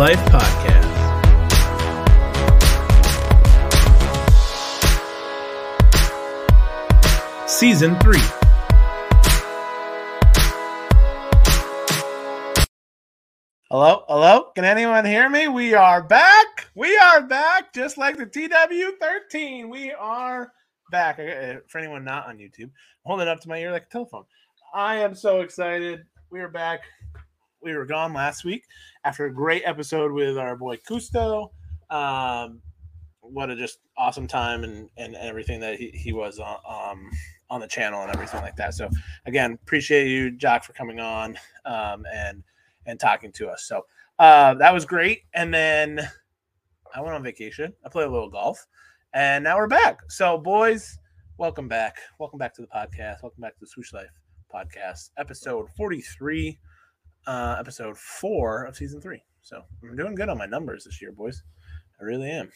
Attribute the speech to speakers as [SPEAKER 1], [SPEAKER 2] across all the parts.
[SPEAKER 1] Life podcast. Season 3. Hello, hello. Can anyone hear me? We are back. We are back, just like the TW13. We are back. Uh, For anyone not on YouTube, holding it up to my ear like a telephone. I am so excited. We are back. We were gone last week after a great episode with our boy Custo. Um, what a just awesome time and, and everything that he, he was on, um, on the channel and everything like that. So again, appreciate you, Jock, for coming on um, and and talking to us. So uh, that was great. And then I went on vacation. I played a little golf, and now we're back. So boys, welcome back. Welcome back to the podcast. Welcome back to the Swoosh Life podcast, episode forty three uh, episode four of season three. So I'm doing good on my numbers this year, boys. I really am.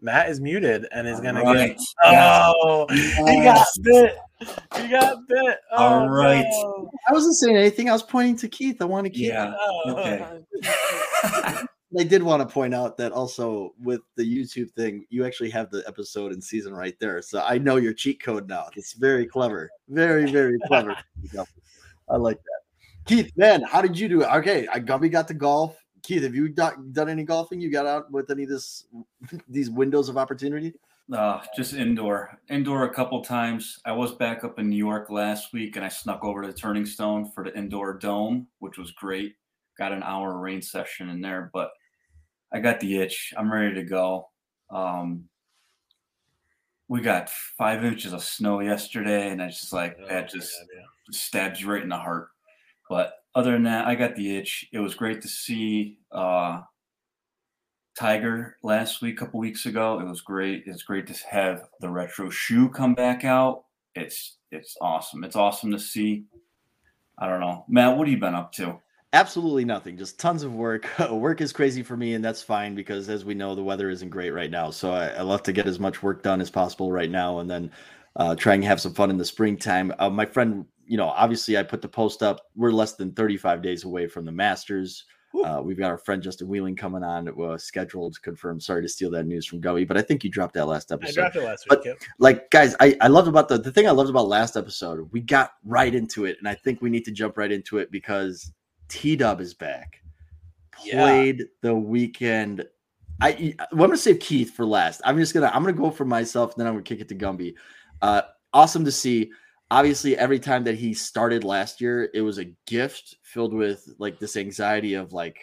[SPEAKER 1] Matt is muted and is gonna
[SPEAKER 2] Right.
[SPEAKER 1] get. Oh, he got bit. He got bit. Oh,
[SPEAKER 2] All right.
[SPEAKER 1] no.
[SPEAKER 3] I wasn't saying anything. I was pointing to Keith. I want to keep.
[SPEAKER 2] Yeah.
[SPEAKER 1] Oh.
[SPEAKER 2] Okay.
[SPEAKER 3] I did want to point out that also with the YouTube thing, you actually have the episode and season right there. So I know your cheat code now. It's very clever. Very, very clever. I like that. Keith, man, how did you do it? Okay, I Gumby got to golf. Keith, have you do- done any golfing? You got out with any of this these windows of opportunity?
[SPEAKER 2] Uh, just indoor. Indoor a couple times. I was back up in New York last week and I snuck over to Turning Stone for the indoor dome, which was great. Got an hour rain session in there, but I got the itch. I'm ready to go. Um, we got five inches of snow yesterday, and it's just like
[SPEAKER 1] Oh,
[SPEAKER 2] that just
[SPEAKER 1] yeah, yeah.
[SPEAKER 2] stabs you right in the heart. But other than that, I got the itch. It was great to see uh, Tiger last week, a couple weeks ago. It was great. It's great to have the retro shoe come back out. It's it's awesome. It's awesome to see. I don't know, Matt. What have you been up to?
[SPEAKER 3] Absolutely nothing. Just tons of work. work is crazy for me, and that's fine because, as we know, the weather isn't great right now. So I, I love to get as much work done as possible right now, and then uh, try and have some fun in the springtime. Uh, my friend, you know, obviously, I put the post up. We're less than 35 days away from the Masters. Uh, we've got our friend Justin Wheeling coming on, uh, scheduled confirmed. Sorry to steal that news from Gumby, but I think you dropped that last episode.
[SPEAKER 1] I dropped it last
[SPEAKER 3] But-
[SPEAKER 1] week. Yep.
[SPEAKER 3] like guys i i loved about the the thing i loved about last episode we got right into it and i think we need to jump right into it because t-dub is back
[SPEAKER 1] Yeah.
[SPEAKER 3] played the weekend i well, i'm gonna save keith for last i'm just gonna i'm gonna go for myself then i'm gonna kick it to gumby uh awesome to see obviously every time that he started last year it was a gift filled with like this anxiety of like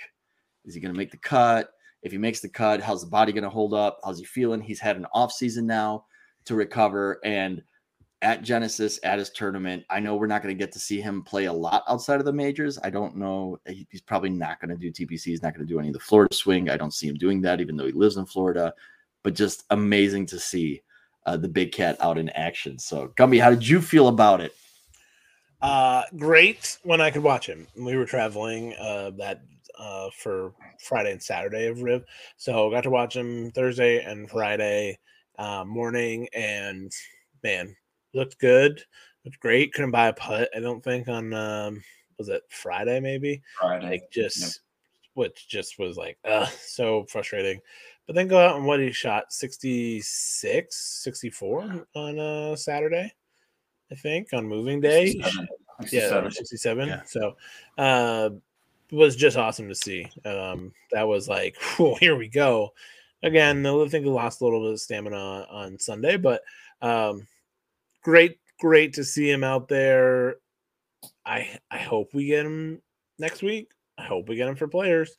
[SPEAKER 3] is he gonna make the cut if he makes the cut, how's the body going to hold up? How's he feeling? He's had an off season now to recover. And at Genesis, at his tournament, I know we're not going to get to see him play a lot outside of the majors. I don't know. He's probably not going to do TPC. He's not going to do any of the Florida swing. I don't see him doing that, even though he lives in Florida. But just amazing to see uh, the big cat out in action. So, Gumby, how did you feel about it?
[SPEAKER 1] Uh, great when I could watch him. We were traveling uh, that uh, for Friday and Saturday of Riv, so got to watch him Thursday and Friday uh, morning, and man, looked good, looked great. Couldn't buy a putt, I don't think on um, was it Friday maybe,
[SPEAKER 2] Friday.
[SPEAKER 1] like just which just was like uh so frustrating. But then go out and what he shot 66, 64 on uh Saturday, I think on moving day.
[SPEAKER 2] 67.
[SPEAKER 1] Yeah,
[SPEAKER 2] 67.
[SPEAKER 1] 67.
[SPEAKER 3] Yeah.
[SPEAKER 1] So uh was just awesome to see. Um that was like, whew, here we go. Again, I think we lost a little bit of stamina on Sunday, but um great, great to see him out there. I I hope we get him next week. I hope we get him for players.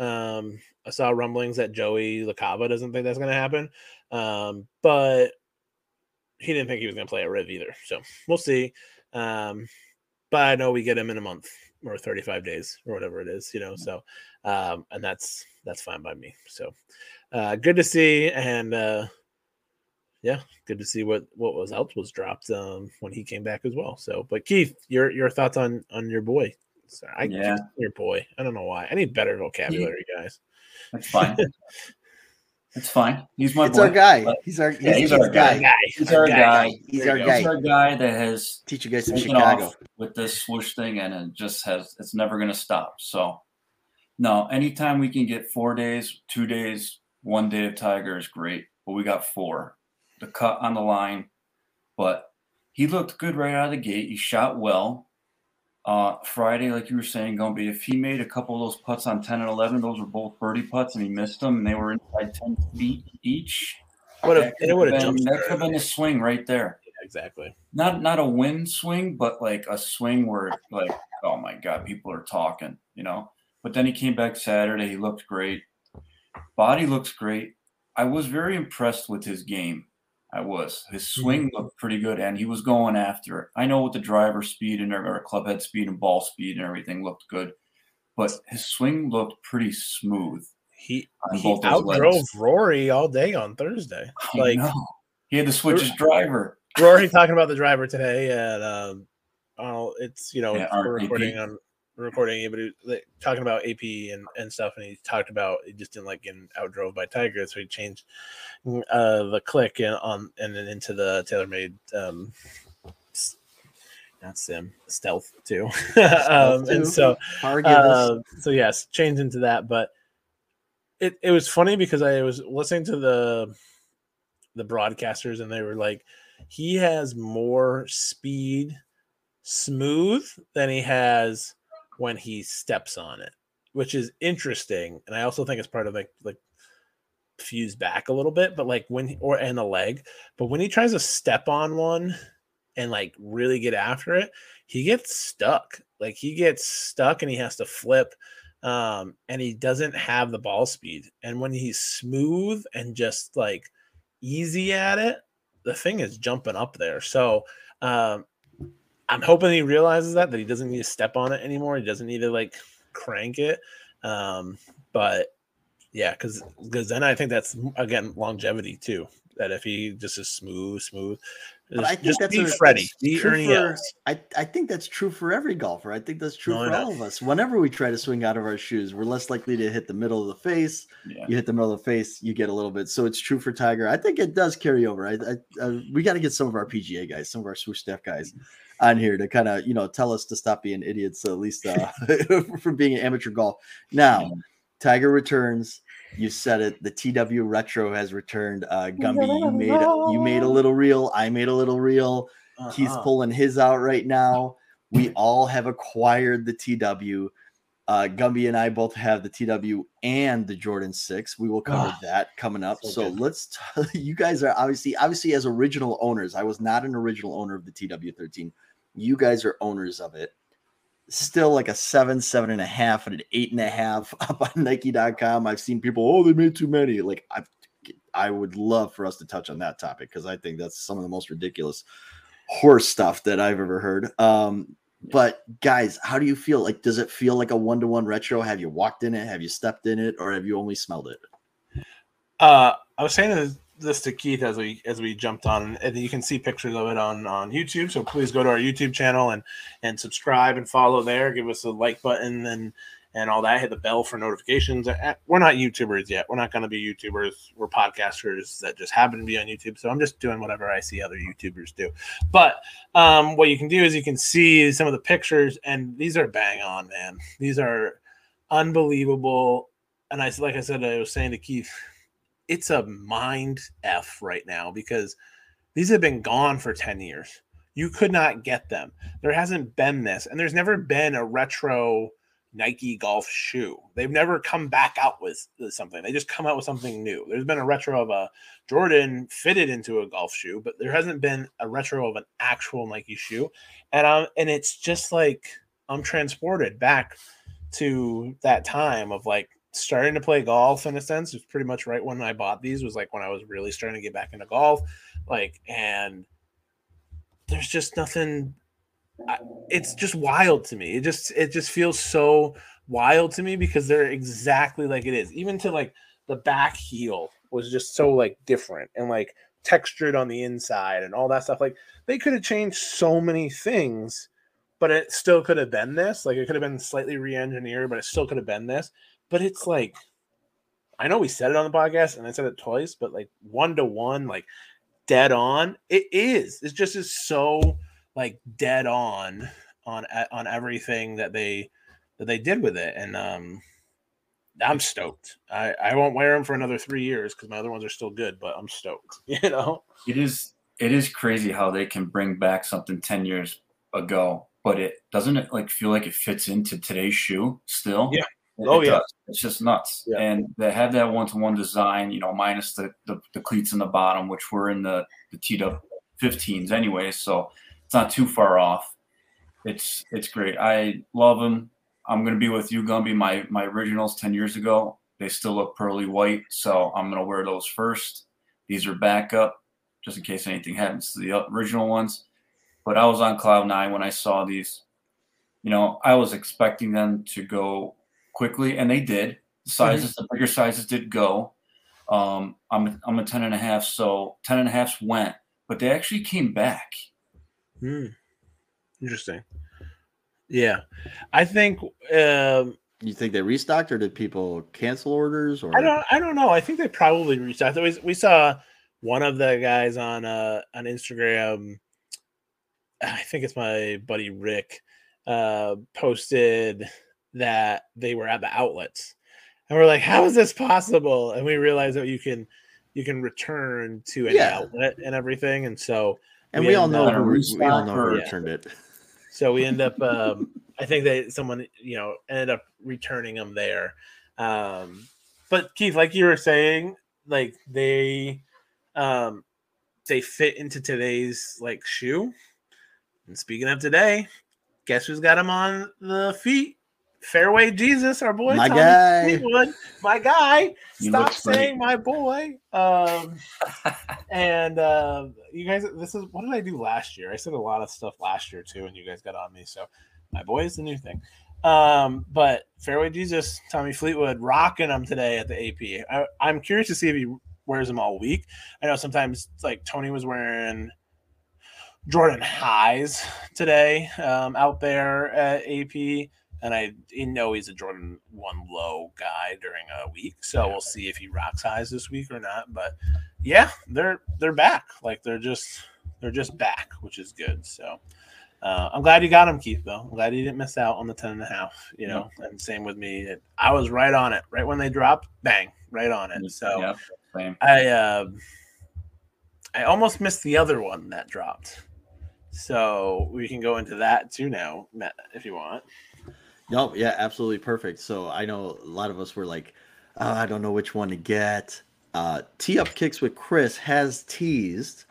[SPEAKER 1] Um, I saw rumblings that Joey LaCava doesn't think that's going to happen, um, but he didn't think he was going to play at Riv either. So we'll see. Um, but I know we get him in a month or 35 days or whatever it is, you know. So, um, and that's that's fine by me. So, uh, good to see, and uh, yeah, good to see what what was else was dropped um, when he came back as well. So, but Keith, your your thoughts on on your boy? Sorry, I
[SPEAKER 2] Yeah.
[SPEAKER 1] keep- your boy. I don't know why. I need better vocabulary, guys.
[SPEAKER 2] That's fine. That's fine. He's my
[SPEAKER 3] It's
[SPEAKER 2] boy.
[SPEAKER 3] our guy. He's our,
[SPEAKER 2] Yeah,
[SPEAKER 3] he's,
[SPEAKER 2] he's our
[SPEAKER 3] our
[SPEAKER 2] guy.
[SPEAKER 3] guy.
[SPEAKER 1] Guy,
[SPEAKER 2] He's our guy.
[SPEAKER 3] He's our
[SPEAKER 1] guy.
[SPEAKER 2] He's our guy that has
[SPEAKER 3] Teach you guys some
[SPEAKER 2] taken
[SPEAKER 3] Chicago.
[SPEAKER 2] off with this swoosh thing, and it just has. It's never going to stop. So, No, anytime we can get four days, two days, one day of Tiger is great. But we got four. The cut on the line. But he looked good right out of the gate. He shot well. Uh, Friday, like you were saying, going to be if he made a couple of those putts on 10 and 11, those were both birdie putts, and he missed them, and they were inside 10 feet each.
[SPEAKER 1] Have
[SPEAKER 2] That could
[SPEAKER 1] it would
[SPEAKER 2] have
[SPEAKER 1] have
[SPEAKER 2] been, that could have been a swing right there.
[SPEAKER 1] Yeah, exactly.
[SPEAKER 2] Not not a win swing, but like a swing where like, oh my god, people are talking, you know. But then he came back Saturday. He looked great. Body looks great. I was very impressed with his game. I was. His swing looked pretty good, and he was going after it. I know with the driver speed and or club head speed and ball speed and everything looked good, but his swing looked pretty smooth.
[SPEAKER 1] He he outdrove
[SPEAKER 2] legs.
[SPEAKER 1] Rory all day on Thursday. Like
[SPEAKER 2] he had to switch his driver.
[SPEAKER 1] Rory talking about the driver today, and um, oh, it's you know
[SPEAKER 2] Yeah,
[SPEAKER 1] we're recording on recording, but he, like, talking about AP and, and stuff, and he talked about he just didn't like getting outdrove by Tiger, so he changed uh, the click and on and then into the TaylorMade um, not sim Stealth 2, um, and so uh, so yes, change into that. But it, it was funny because I was listening to the the broadcasters and they were like, he has more speed smooth than he has when he steps on it, which is interesting. And I also think it's part of like like fuse back a little bit, but like when he, or and a leg, but when he tries to step on one and like really get after it, he gets stuck. Like he gets stuck and he has to flip. Um, and he doesn't have the ball speed. And when he's smooth and just like easy at it, the thing is jumping up there. So um I'm hoping he realizes that that he doesn't need to step on it anymore. He doesn't need to like crank it. Um, but yeah, because because then I think that's again longevity too. That if he just is smooth, smooth,
[SPEAKER 3] But I think
[SPEAKER 1] just
[SPEAKER 3] that's
[SPEAKER 1] be
[SPEAKER 3] a-
[SPEAKER 1] Freddie, be Ernie
[SPEAKER 3] for- I, I think that's true for every golfer. I think that's true
[SPEAKER 1] No,
[SPEAKER 3] for all of us. Whenever we try to swing out of our shoes, we're less likely to hit the middle of the face.
[SPEAKER 2] Yeah.
[SPEAKER 3] You hit the middle of the face, you get a little bit. So it's true for Tiger. I think it does carry over. I, I, I we got to get some of our PGA guys, some of our swoosh staff guys, on here to kind of you know tell us to stop being idiots, at least uh, for being an amateur golf. Now, Tiger returns. You said it. The TW Retro has returned. Uh, Gumby, you made a, you made a little reel. I made a little reel. He's
[SPEAKER 1] Uh-huh.
[SPEAKER 3] pulling his out right now. We all have acquired the TW. Uh, Gumby and I both have the TW and the Jordan Six. We will cover
[SPEAKER 1] Ah,
[SPEAKER 3] that coming up.
[SPEAKER 1] so
[SPEAKER 3] So, let's. T- you guys are obviously, obviously, as original owners. I was not an original owner of the TW thirteen. You guys are owners of it. Still like a seven, seven and a half, and an eight and a half up on Nike.com. I've seen people, oh, they made too many. Like I, I would love for us to touch on that topic because I think that's some of the most ridiculous horse stuff that I've ever heard. Um, but guys, how do you feel? Like, does it feel like a one to one retro? Have you walked in it? Have you stepped in it, or have you only smelled it?
[SPEAKER 1] Uh, I was saying this, to Keith as we as we jumped on, and you can see pictures of it on on YouTube. So please go to our YouTube channel and and subscribe and follow there. Give us a like button and and all that. Hit the bell for notifications. Uh, We're not YouTubers yet. We're not going to be YouTubers. We're podcasters that just happen to be on YouTube. So I'm just doing whatever I see other YouTubers do. But um, what you can do is you can see some of the pictures, and these are bang on, man. These are unbelievable. And I like I said, I was saying to Keith, it's a mind f right now because these have been gone for 10 years. You could not get them. There hasn't been this and there's never been a retro nike golf shoe. They've never come back out with something. They just come out with something new. There's been a retro of a jordan fitted into a golf shoe but there hasn't been a retro of an actual nike shoe. And um and it's just like i'm transported back to that time of like starting to play golf in a sense. It's pretty much right when I bought these was like when I was really starting to get back into golf. Like, and there's just nothing. I, it's just wild to me. It just it just feels so wild to me because they're exactly like it is. Even to like the back heel was just so like different and like textured on the inside and all that stuff. Like they could have changed so many things, but it still could have been this. Like it could have been slightly re-engineered, but it still could have been this. But it's like I know we said it on the podcast and I said it twice, but like one to one, like dead on, it is. It just is so like dead on on on everything that they that they did with it. And um I'm stoked. I, I won't wear them for another three years because my other ones are still good, but I'm stoked. You know,
[SPEAKER 2] it is it is crazy how they can bring back something ten years ago, but it doesn't it like feel like it fits into today's shoe still.
[SPEAKER 1] Yeah. Oh,
[SPEAKER 2] it
[SPEAKER 1] yeah.
[SPEAKER 2] does. It's just nuts.
[SPEAKER 1] Yeah.
[SPEAKER 2] And they have that one to one design, you know, minus the, the the cleats in the bottom, which were in the the teed up 15s anyway, so it's not too far off. It's it's great. I love them. I'm gonna be with you, Gumby. My my originals 10 years ago, they still look pearly white, so I'm gonna wear those first. These are backup, just in case anything happens to the original ones. But I was on cloud nine when I saw these. You know, I was expecting them to go quickly, and they did. The sizes, the bigger sizes did go. Um, I'm I'm a 10 and a half, so 10 and a halfs went, but they actually came back.
[SPEAKER 1] Hmm. Interesting. Yeah, I think um,
[SPEAKER 3] You think they restocked or did people cancel orders or
[SPEAKER 1] I don't. I don't know. I think they probably restocked. We, we saw one of the guys on uh on Instagram. I think it's my buddy Rick. Uh, posted that they were at the outlets, and we're like, "How is this possible?" And we realized that you can you can return to an
[SPEAKER 3] Yeah.
[SPEAKER 1] outlet and everything, and so
[SPEAKER 3] and
[SPEAKER 1] we
[SPEAKER 3] we all know
[SPEAKER 1] up-
[SPEAKER 3] who, we all know who
[SPEAKER 2] or-
[SPEAKER 3] returned it.
[SPEAKER 1] So we end up, um, I think they someone you know ended up returning them there. Um, but Keith, like you were saying, like they, um, they fit into today's like shoe. And speaking of today, guess who's got them on the feet? Fairway Jesus, our boy,
[SPEAKER 3] My
[SPEAKER 1] Tommy
[SPEAKER 3] guy.
[SPEAKER 1] Fleetwood, my guy.
[SPEAKER 2] He
[SPEAKER 1] Stop saying my boy. Um, and uh, you guys, this is what did I do last year? I said a lot of stuff last year too, and you guys got on me. So my boy is the new thing. Um, but Fairway Jesus, Tommy Fleetwood, rocking them today at the AP. I, I'm curious to see if he wears them all week. I know sometimes like Tony was wearing Jordan highs today um, out there at AP. And I know he's a Jordan one low guy during a week, so we'll see if he rocks highs this week or not. But yeah, they're they're back. Like they're just they're just back, which is good. So uh, I'm glad you got him, Keith. Though I'm glad you didn't miss out on the ten and a half. You know, and same with me. It, I was right on it. Right when they dropped, bang, right on it. So
[SPEAKER 2] yeah, same.
[SPEAKER 1] I uh, I almost missed the other one that dropped. So we can go into that too now, Matt, if you want.
[SPEAKER 3] No, yeah, absolutely perfect. So I know a lot of us were like, oh, I don't know which one to get. Uh, Tee Up Kicks with Chris has teased.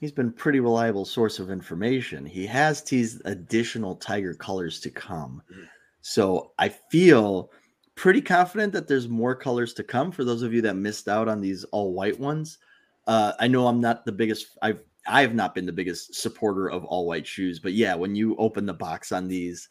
[SPEAKER 3] He's been pretty reliable source of information. He has teased additional Tiger colors to come.
[SPEAKER 1] Mm.
[SPEAKER 3] So I feel pretty confident that there's more colors to come for those of you that missed out on these all white ones. Uh, I know I'm not the biggest. I've I have not been the biggest supporter of all white shoes, but yeah, when you open the box on these,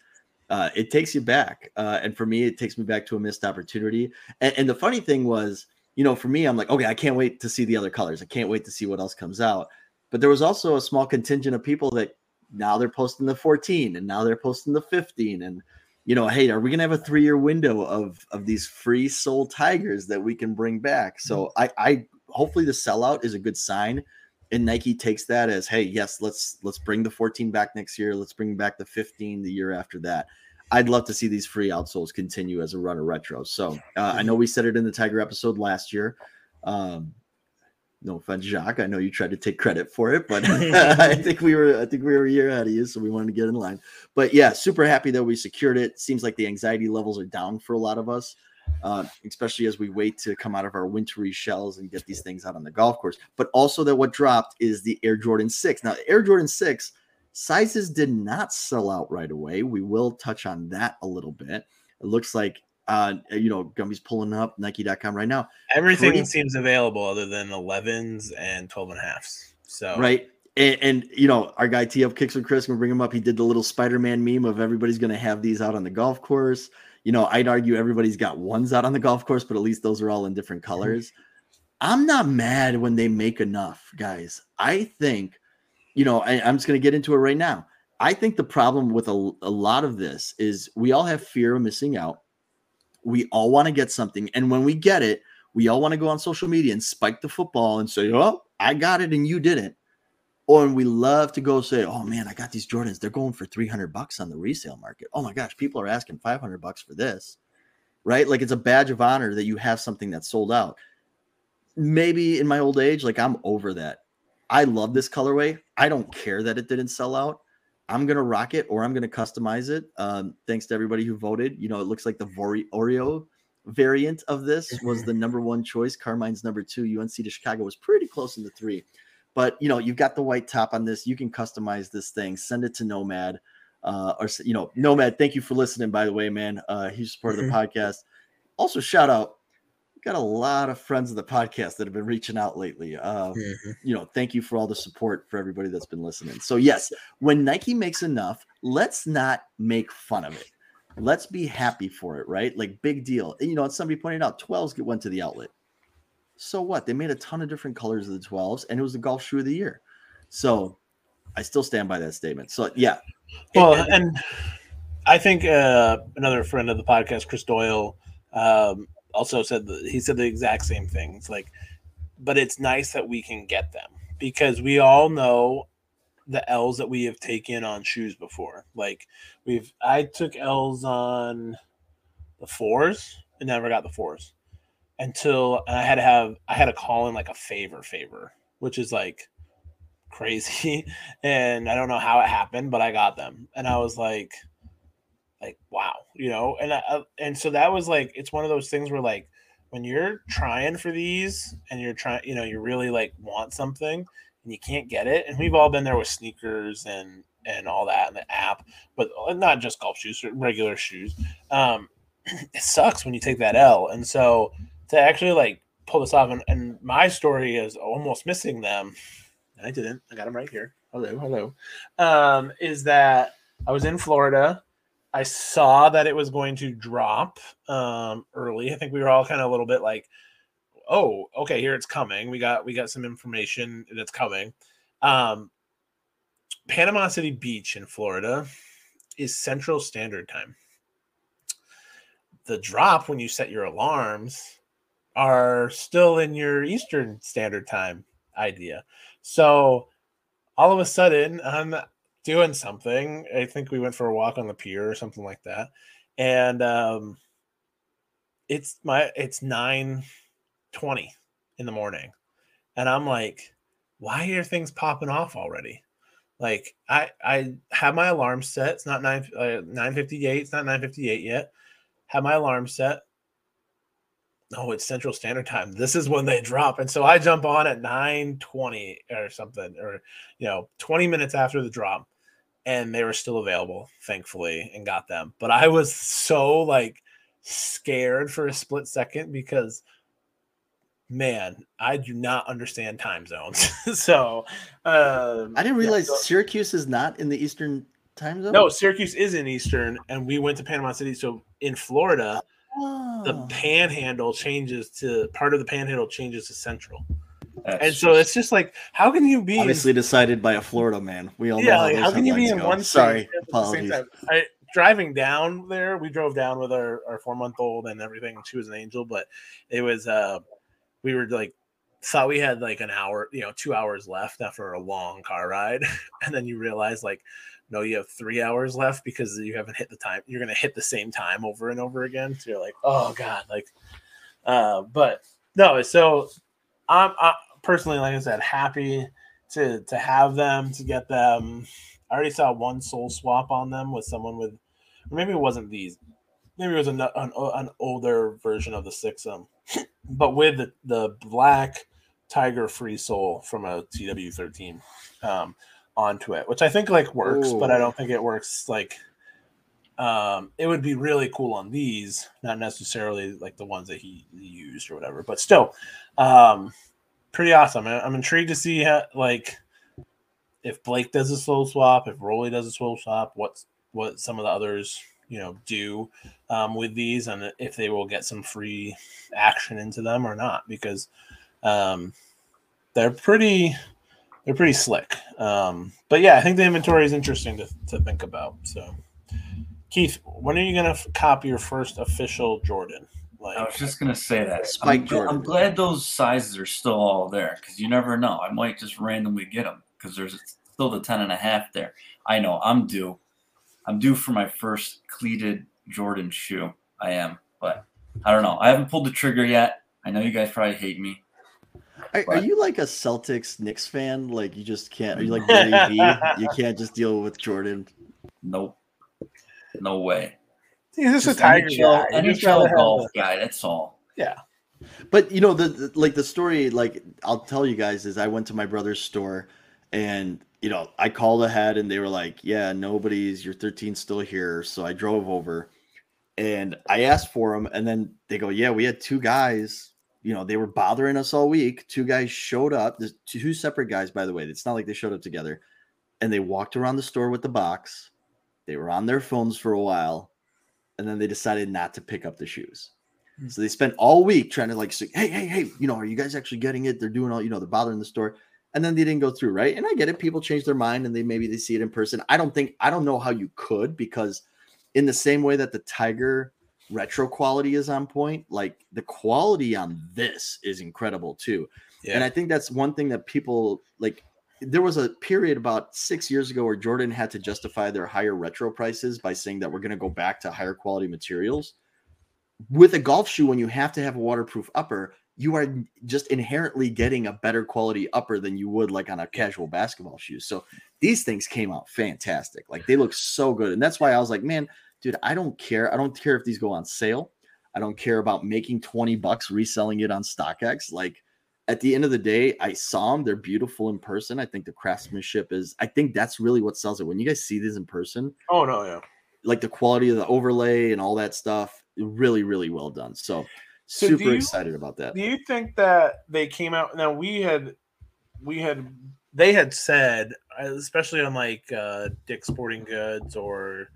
[SPEAKER 3] uh, it takes you back. Uh, and for me, it takes me back to a missed opportunity. And, and the funny thing was, you know, for me, I'm like, okay, I can't wait to see the other colors. I can't wait to see what else comes out. But there was also a small contingent of people that now they're posting the 14 and now they're posting the 15. And, you know, hey, are we going to have a three year window of, of these free sole tigers that we can bring back? So I, I, hopefully the sellout is a good sign and Nike takes that as, hey, yes, let's let's bring the 14 back next year. Let's bring back the 15 the year after that. I'd love to see these free outsoles continue as a runner retro. So uh, I know we said it in the Tiger episode last year. Um, no offense, Jacques. I know you tried to take credit for it, but I think we were I think we were a year ahead of you, so we wanted to get in line. But yeah, super happy that we secured it. Seems like the anxiety levels are down for a lot of us uh, especially as we wait to come out of our wintry shells and get these things out on the golf course. But also that what dropped is the Air Jordan 6. Now, Air Jordan 6 sizes did not sell out right away. We will touch on that a little bit. It looks like uh you know Gumby's pulling up Nike.com right now.
[SPEAKER 1] Everything
[SPEAKER 3] Pretty-
[SPEAKER 1] seems available other than 11s and 12 and a halfs. So
[SPEAKER 3] Right. And, and you know, our guy T up kicks with Chris, gonna bring him up. He did the little Spider-Man meme of everybody's gonna have these out on the golf course. You know, I'd argue everybody's got ones out on the golf course, but at least those are all in different mm-hmm. colors. I'm not mad when they make enough, guys. I think, you know, I, I'm just gonna get into it right now. I think the problem with a, a lot of this is we all have fear of missing out. We all want to get something, and when we get it, we all want to go on social media and spike the football and say, "Oh, I got it and you didn't." Or and we love to go say, "Oh man, I got these Jordans. They're going for 300 bucks on the resale market. Oh my gosh, people are asking 500 bucks for this." right? Like it's a badge of honor that you have something that's sold out. Maybe in my old age, like I'm over that. I love this colorway. I don't care that it didn't sell out. I'm gonna rock it or I'm gonna customize it. Um, thanks to everybody who voted. You know, it looks like the Vori- Oreo variant of this was the number one choice. Carmine's number two. UNC to Chicago was pretty close in the three. But you know, you've got the white top on this. You can customize this thing. Send it to Nomad, uh, or you know, Nomad. Thank you for listening. By the way, man, uh, he's part of the podcast. Also, shout out. Got a lot of friends of the podcast that have been reaching out lately. Uh, You know, thank you for all the support for everybody that's been listening. So yes, when Nike makes enough, let's not make fun of it. Let's be happy for it, right? Like big deal. And, you know, somebody pointed out 12s get went to the outlet. So what? They made a ton of different colors of the 12s, and it was the golf shoe of the year. So I still stand by that statement. So yeah.
[SPEAKER 1] Well,
[SPEAKER 3] And-
[SPEAKER 1] and I think uh, another friend of the podcast, Chris Doyle, um, also said that he said the exact same thing. It's like, but it's nice that we can get them because we all know the L's that we have taken on shoes before. Like we've, I took L's on the fours and never got the fours until I had to have, I had to call in like a favor favor, which is like crazy. And I don't know how it happened, but I got them. And I was like, like, wow, you know, and I, and so that was like, it's one of those things where like, when you're trying for these and you're trying, you know, you really like want something and you can't get it. And we've all been there with sneakers and, and all that in the app, but not just golf shoes, regular shoes. Um, it sucks when you take that L. And so to actually like pull this off, and, and my story is almost missing them. I didn't. I got them right here. Hello, hello. Um, is that I was in Florida. I saw that it was going to drop um, early. I think we were all kind of a little bit like, "Oh, okay, here it's coming." We got we got some information that's coming. Um, Panama City Beach in Florida is Central Standard Time. The drop when you set your alarms are still in your Eastern Standard Time idea. So all of a sudden, I'm doing something. I think we went for a walk on the pier or something like that, and um, it's my it's nine twenty in the morning, and I'm like, why are things popping off already? Like I I have my alarm set. It's not nine uh, nine fifty eight. It's not nine fifty eight yet. Have my alarm set. No, it's Central Standard Time. This is when they drop, and so I jump on at nine twenty or something, or you know, twenty minutes after the drop, and they were still available, thankfully, and got them. But I was so like scared for a split second because man, I do not understand time zones. so um,
[SPEAKER 3] I didn't
[SPEAKER 1] yeah,
[SPEAKER 3] realize
[SPEAKER 1] so-
[SPEAKER 3] Syracuse is not in the Eastern time zone.
[SPEAKER 1] no, Syracuse is in Eastern, and we went to Panama City. So in Florida, the
[SPEAKER 3] Oh.
[SPEAKER 1] panhandle changes to part of the panhandle changes to Central.
[SPEAKER 2] That's
[SPEAKER 1] And so it's just like, how can you be in-
[SPEAKER 3] obviously decided by a Florida man. We all know
[SPEAKER 1] yeah,
[SPEAKER 3] how,
[SPEAKER 1] like,
[SPEAKER 3] those
[SPEAKER 1] how can you be in
[SPEAKER 3] go.
[SPEAKER 1] one
[SPEAKER 3] Sorry,
[SPEAKER 1] state at the same
[SPEAKER 3] apologies.
[SPEAKER 1] time? I, driving down there, we drove down with our, our four month old and everything. She was an angel, but it was uh we were like thought we had like an hour, you know, two hours left after a long car ride, and then you realize like no, you have three hours left because you haven't hit the time. You're gonna hit the same time over and over again. So you're like, oh god, like, uh, but no. So I'm I, personally, like I said, happy to to have them to get them. I already saw one sole swap on them with someone with, maybe it wasn't these. Maybe it was an, an, an older version of the Sixum, but with the, the black Tiger Free Sole from a TW13 um, onto it, which I think like works, but I don't think it works like. Um, it would be really cool on these, not necessarily like the ones that he, used or whatever, but still, um, pretty awesome. I'm intrigued to see how like if Blake does a sole swap, if Rolly does a sole swap, what's what some of the others you know do um, with these, and if they will get some free action into them or not, because um, they're pretty they're pretty slick. Um, but yeah, I think the inventory is interesting to, to think about. So, Keith, when are you gonna f- copy your first official Jordan? Like,
[SPEAKER 2] I was just gonna say that.
[SPEAKER 3] Spike
[SPEAKER 2] I'm,
[SPEAKER 3] Jordan.
[SPEAKER 2] I'm glad those sizes are still all there because you never know. I might just randomly get them because there's still the 10 and a half there. I know I'm due. I'm due for my first cleated Jordan shoe. I am, but I don't know. I haven't pulled the trigger yet. I know you guys probably hate me.
[SPEAKER 3] Are, are you like a Celtics Knicks fan? Like you just can't. Are you like Billy V? You can't just deal with Jordan.
[SPEAKER 2] Nope. No way.
[SPEAKER 1] He's just,
[SPEAKER 2] Just
[SPEAKER 1] a tiger
[SPEAKER 2] NHL,
[SPEAKER 1] guy. He'd just rather
[SPEAKER 2] NHL golf
[SPEAKER 1] the-
[SPEAKER 2] guy. That's all.
[SPEAKER 1] Yeah.
[SPEAKER 3] But you know the, the like the story. Like I'll tell you guys is I went to my brother's store, and you know I called ahead and they were like, "Yeah, nobody's. Your 13 still here." So I drove over, and I asked for them, and then they go, "Yeah, we had two guys." You know, they were bothering us all week. Two guys showed up. There's two separate guys, by the way. It's not like they showed up together. And they walked around the store with the box. They were on their phones for a while. And then they decided not to pick up the shoes. Hmm. So they spent all week trying to like say, hey, hey, hey, you know, are you guys actually getting it? They're doing all, you know, they're bothering the store. And then they didn't go through, right? And I get it. People change their mind and they maybe they see it in person. I don't think I don't know how you could because in the same way that the Tiger retro quality is on point, like the quality on this is incredible too. And I think that's one thing that people like. There was a period about six years ago where Jordan had to justify their higher retro prices by saying that we're going to go back to higher quality materials. With a golf shoe, when you have to have a waterproof upper, you are just inherently getting a better quality upper than you would like on a casual basketball shoe. So these things came out fantastic. Like they look so good. And that's why I was like, man, dude, I don't care. I don't care if these go on sale. I don't care about making 20 bucks reselling it on StockX. Like at the end of the day, I saw them. They're beautiful in person. I think the craftsmanship is, I think that's really what sells it. When you guys see these in person,
[SPEAKER 1] Oh no, yeah.
[SPEAKER 3] like the quality of the overlay and all that stuff, really, really well done. So,
[SPEAKER 1] So
[SPEAKER 3] super
[SPEAKER 1] you-
[SPEAKER 3] excited about that.
[SPEAKER 1] Do you think that they came out? Now we had, we had, they had said, especially on like uh, Dick Sporting Goods or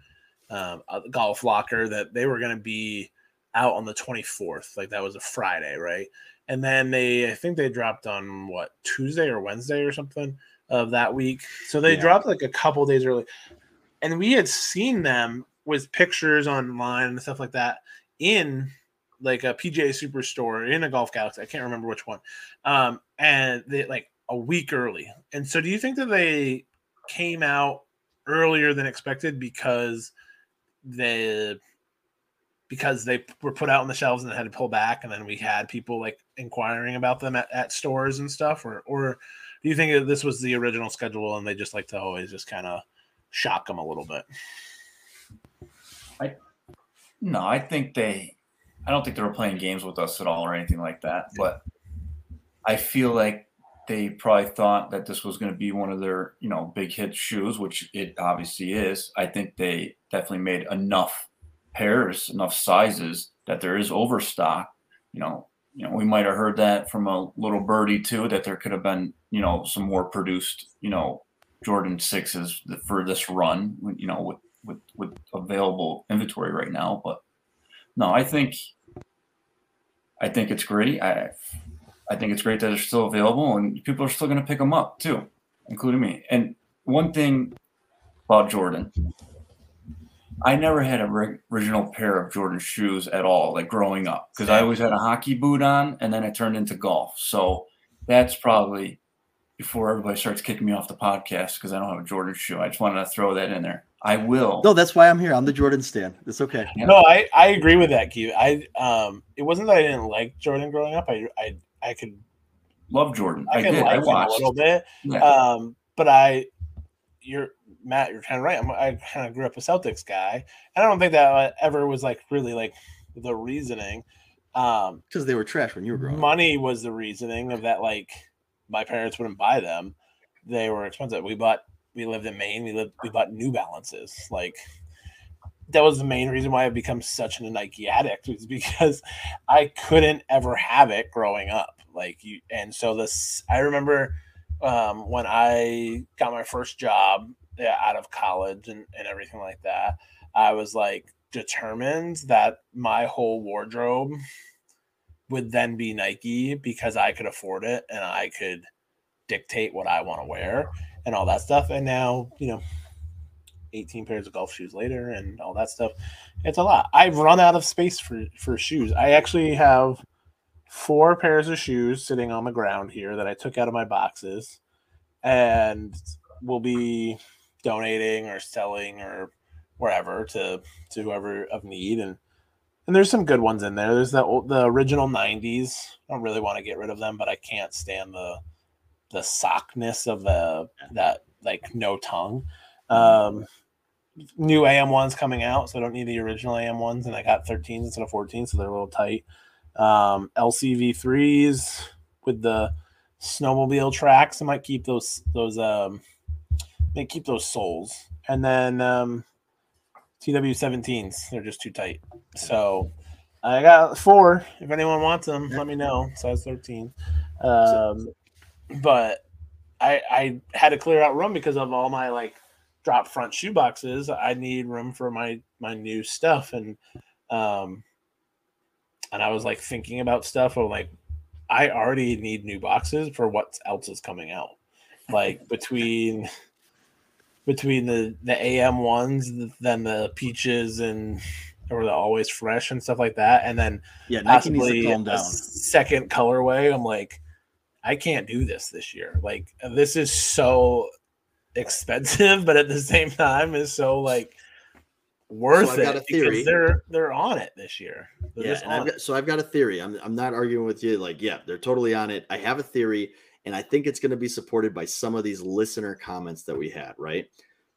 [SPEAKER 1] um, Golf Locker, that they were going to be out on the 24th. Like that was a Friday, right? And then they, I think they dropped on what Tuesday or Wednesday or something of that week. So they
[SPEAKER 3] Yeah.
[SPEAKER 1] dropped like a couple days early, and we had seen them with pictures online and stuff like that in like a PGA Superstore in a Golf Galaxy. I can't remember which one. Um, and they like a week early. And so, do you think that they came out earlier than expected because they because they were put out on the shelves and had to pull back, and then we had people like inquiring about them at, at stores and stuff, or or do you think that this was the original schedule and they just like to always just kind of shock them a little bit?
[SPEAKER 2] No, I think they. I don't think they were playing games with us at all or anything like that. But I feel like they probably thought that this was going to be one of their, you know, big hit shoes, which it obviously is. I think they definitely made enough pairs, enough sizes that there is overstock. You know, you know, we might have heard that from a little birdie too, that there could have been, you know, some more produced, you know, Jordan sixes for this run. You know, with with with available inventory right now. But no, I think I think it's great. I I think it's great that they're still available and people are still going to pick them up too, including me. And one thing about Jordan, I never had a ri- original pair of Jordan shoes at all, like growing up, because I always had a hockey boot on, and then I turned into golf. So that's probably before everybody starts kicking me off the podcast because I don't have a Jordan shoe. I just wanted to throw that in there. I will.
[SPEAKER 3] No, that's why I'm here. I'm the Jordan stand. It's okay.
[SPEAKER 1] No, I, I agree with that, Keith. I um it wasn't that I didn't like Jordan growing up. I I I could
[SPEAKER 2] Love Jordan.
[SPEAKER 1] I,
[SPEAKER 2] I,
[SPEAKER 1] could
[SPEAKER 2] did.
[SPEAKER 1] like
[SPEAKER 2] I
[SPEAKER 1] him a little bit.
[SPEAKER 2] Yeah.
[SPEAKER 1] Um, but I, you're Matt. You're kind of right. I'm, I kind of grew up a Celtics guy, and I don't think that ever was like really like the reasoning. Um,
[SPEAKER 3] Because they were trash when you were growing up.
[SPEAKER 1] money was the reasoning of that. Like my parents wouldn't buy them; they were expensive. We bought. We lived in Maine. We lived. We bought New Balances. Like that was the main reason why I've become such a Nike addict was because I couldn't ever have it growing up. Like you, and so this. I remember um, when I got my first job yeah, out of college and, and everything like that. I was like determined that my whole wardrobe would then be Nike because I could afford it and I could dictate what I want to wear and all that stuff. And now, you know, 18 pairs of golf shoes later and all that stuff. It's a lot. I've run out of space for for shoes. I actually have four pairs of shoes sitting on the ground here that I took out of my boxes and will be donating or selling or wherever to to whoever of need and and there's some good ones in there. There's the old, the original '90s. I don't really want to get rid of them, but I can't stand the the sockness of the that like no tongue. Um, new AM ones coming out, so I don't need the original AM ones, and I got 13s instead of 14, so they're a little tight. Um, LCV threes with the snowmobile tracks. I might keep those those um, may keep those soles, and then um, TW17s. They're just too tight. So I got four. If anyone wants them, let me know. Size 13. Um, but I I had to clear out room because of all my like drop front shoe boxes. I need room for my my new stuff and um and I was like thinking about stuff of like I already need new boxes for what else is coming out. Like between between the the AM ones, then the peaches and or the always fresh and stuff like that, and then
[SPEAKER 3] Yeah, Nike needs to calm down.
[SPEAKER 1] second colorway. I'm like, I can't do this this year. Like this is so expensive, but at the same time is so like worth
[SPEAKER 3] So
[SPEAKER 1] it
[SPEAKER 3] a theory.
[SPEAKER 1] because they're they're on it this year. They're
[SPEAKER 3] Yeah, and I've got, so I've got a theory. I'm I'm not arguing with you. Like, yeah, they're totally on it. I have a theory, and I think it's going to be supported by some of these listener comments that we had. Right.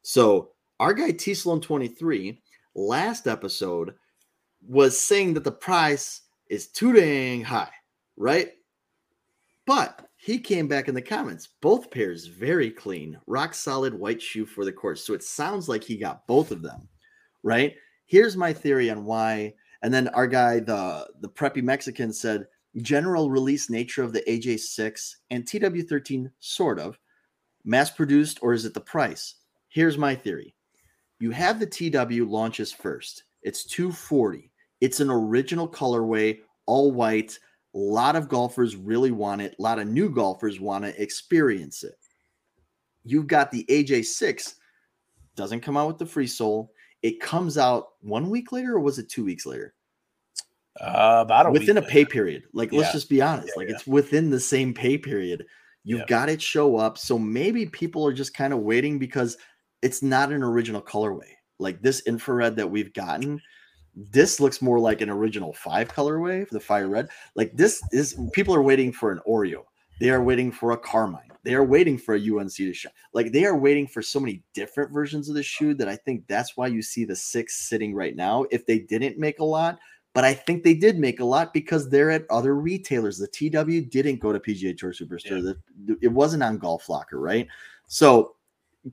[SPEAKER 3] So our guy T Sloan 23 last episode was saying that the price is too dang high, right? But he came back in the comments. Both pairs very clean, rock solid white shoe for the course. So it sounds like he got both of them, right? Here's my theory on why. And then our guy, the the preppy Mexican, said general release nature of the AJ6 and TW13, sort of mass produced, or is it the price? Here's my theory. You have the TW launches first. It's 240. It's an original colorway, all white. A lot of golfers really want it. A lot of new golfers want to experience it. You've got the AJ6, doesn't come out with the free sole. It comes out one week later, or was it two weeks later?
[SPEAKER 1] Uh, about a
[SPEAKER 3] within a
[SPEAKER 1] week
[SPEAKER 3] pay period. Like,
[SPEAKER 1] Yeah.
[SPEAKER 3] let's just be honest.
[SPEAKER 1] Yeah,
[SPEAKER 3] like,
[SPEAKER 1] yeah.
[SPEAKER 3] it's within the same pay period. You've got it show up. So maybe people are just kind of waiting because it's not an original colorway. Like this infrared that we've gotten, this looks more like an original five colorway, the fire red. Like this is people are waiting for an Oreo. They are waiting for a Carmine. They are waiting for a UNC to shine. Like they are waiting for so many different versions of the shoe that I think that's why you see the six sitting right now. If they didn't make a lot, but I think they did make a lot because they're at other retailers. The TW didn't go to PGA Tour Superstore. The- it wasn't on Golf Locker, right? So,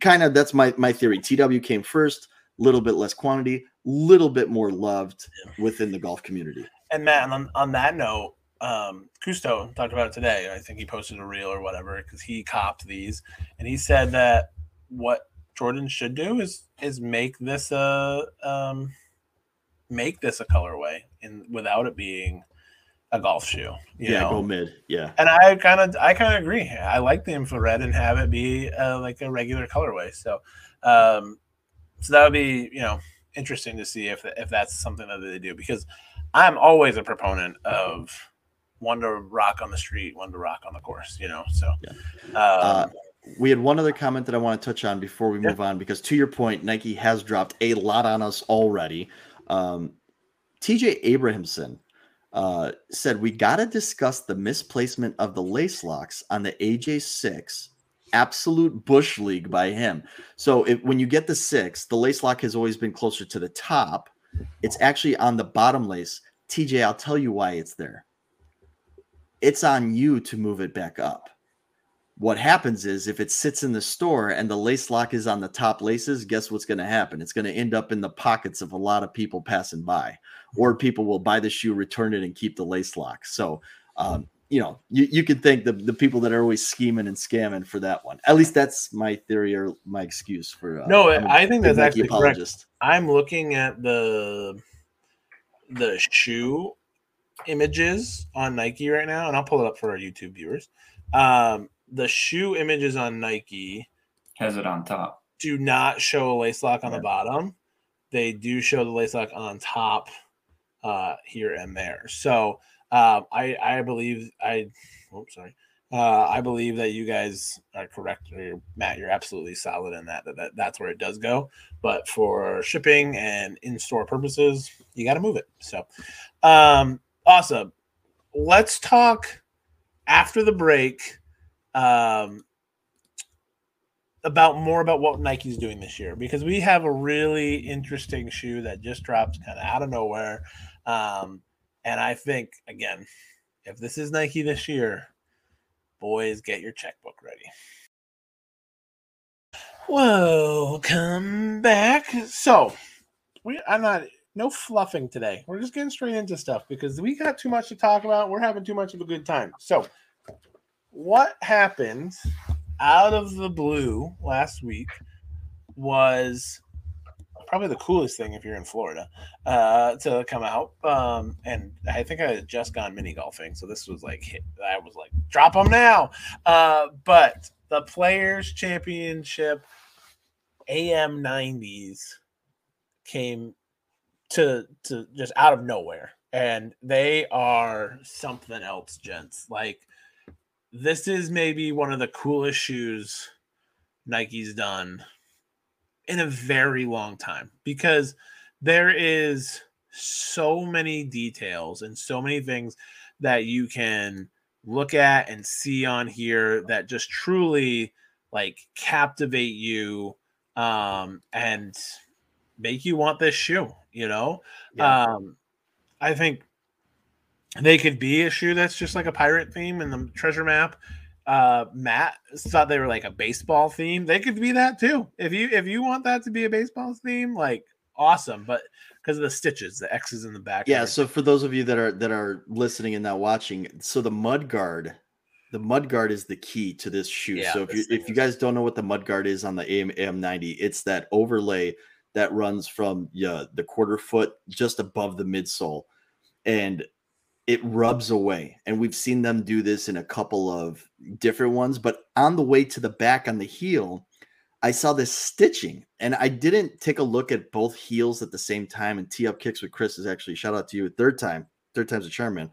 [SPEAKER 3] kind of that's my my theory. TW came first, a little bit less quantity, little bit more loved within the golf community.
[SPEAKER 1] And Matt, on, on that note, um, Cousteau talked about it today. I think he posted a reel or whatever because he copped these, and he said that what Jordan should do is is make this a um, make this a colorway and without it being a golf shoe.
[SPEAKER 3] Yeah,
[SPEAKER 1] know?
[SPEAKER 3] go mid. Yeah.
[SPEAKER 1] and I kind of I kind of agree. I like the infrared and have it be uh, like a regular colorway. So, um, so that would be you know interesting to see if if that's something that they do because I'm always a proponent of one to rock on the street, one to rock on the course. You know, so um,
[SPEAKER 3] Uh, we had one other comment that I want to touch on before we
[SPEAKER 1] Yeah.
[SPEAKER 3] move on because to your point, Nike has dropped a lot on us already. Um, TJ Abrahamson uh, said we got to discuss the misplacement of the lace locks on the AJ6 absolute bush league by him. So if, when you get the six, the lace lock has always been closer to the top. It's actually on the bottom lace. TJ, I'll tell you why it's there. It's on you to move it back up what happens is if it sits in the store and the lace lock is on the top laces, guess what's going to happen? It's going to end up in the pockets of a lot of people passing by, or people will buy the shoe, return it, and keep the lace lock. So, um, you know, you, you could think the, the people that are always scheming and scamming for that one. At least that's my theory or my excuse for. Uh,
[SPEAKER 1] no,
[SPEAKER 3] I'm a
[SPEAKER 1] I think that's
[SPEAKER 3] Nike
[SPEAKER 1] actually correct. I'm looking at the the shoe images on Nike right now, and I'll pull it up for our YouTube viewers. Um, the shoe images on Nike
[SPEAKER 2] Has it on top.
[SPEAKER 1] do not show a lace lock on
[SPEAKER 2] Yeah.
[SPEAKER 1] the bottom. They do show the lace lock on top uh, here and there. So um, I I believe I oops sorry Uh, I believe that you guys are correct, or Matt. You're absolutely solid in that, that. That that's where it does go. But for shipping and in-store purposes, you got to move it. So, um, awesome. Let's talk after the break. Um, about more about what Nike's doing this year because we have a really interesting shoe that just dropped kind of out of nowhere. Um, and I think again, if this is Nike this year, boys, get your checkbook ready. Welcome back. So we I'm not no fluffing today. We're just getting straight into stuff because we got too much to talk about. We're having too much of a good time. So what happened out of the blue last week was probably the coolest thing if you're in Florida uh, to come out. Um, and I think I had just gone mini golfing, so this was like hit, I was like drop them now. Uh, but the Players Championship AM 90s came to to just out of nowhere, and they are something else, gents. Like this is maybe one of the coolest shoes Nike's done in a very long time because there is so many details and so many things that you can look at and see on here that just truly like captivate you um and make you want this shoe you know yeah. um i think they could be a shoe that's just like a pirate theme in the treasure map. Uh, Matt thought they were like a baseball theme. They could be that too. If you if you want that to be a baseball theme, like awesome. But because of the stitches, the X's in the back.
[SPEAKER 3] Yeah. So for those of you that are that are listening and not watching, so the mud guard, the mud guard is the key to this shoe. Yeah, so if you if you guys don't know what the mud guard is on the AM AM ninety, it's that overlay that runs from yeah, the quarter foot just above the midsole. And it rubs away. And we've seen them do this in a couple of different ones. But on the way to the back on the heel, I saw this stitching and I didn't take a look at both heels at the same time. And tee up kicks with Chris is actually shout out to you third time, third time's a charm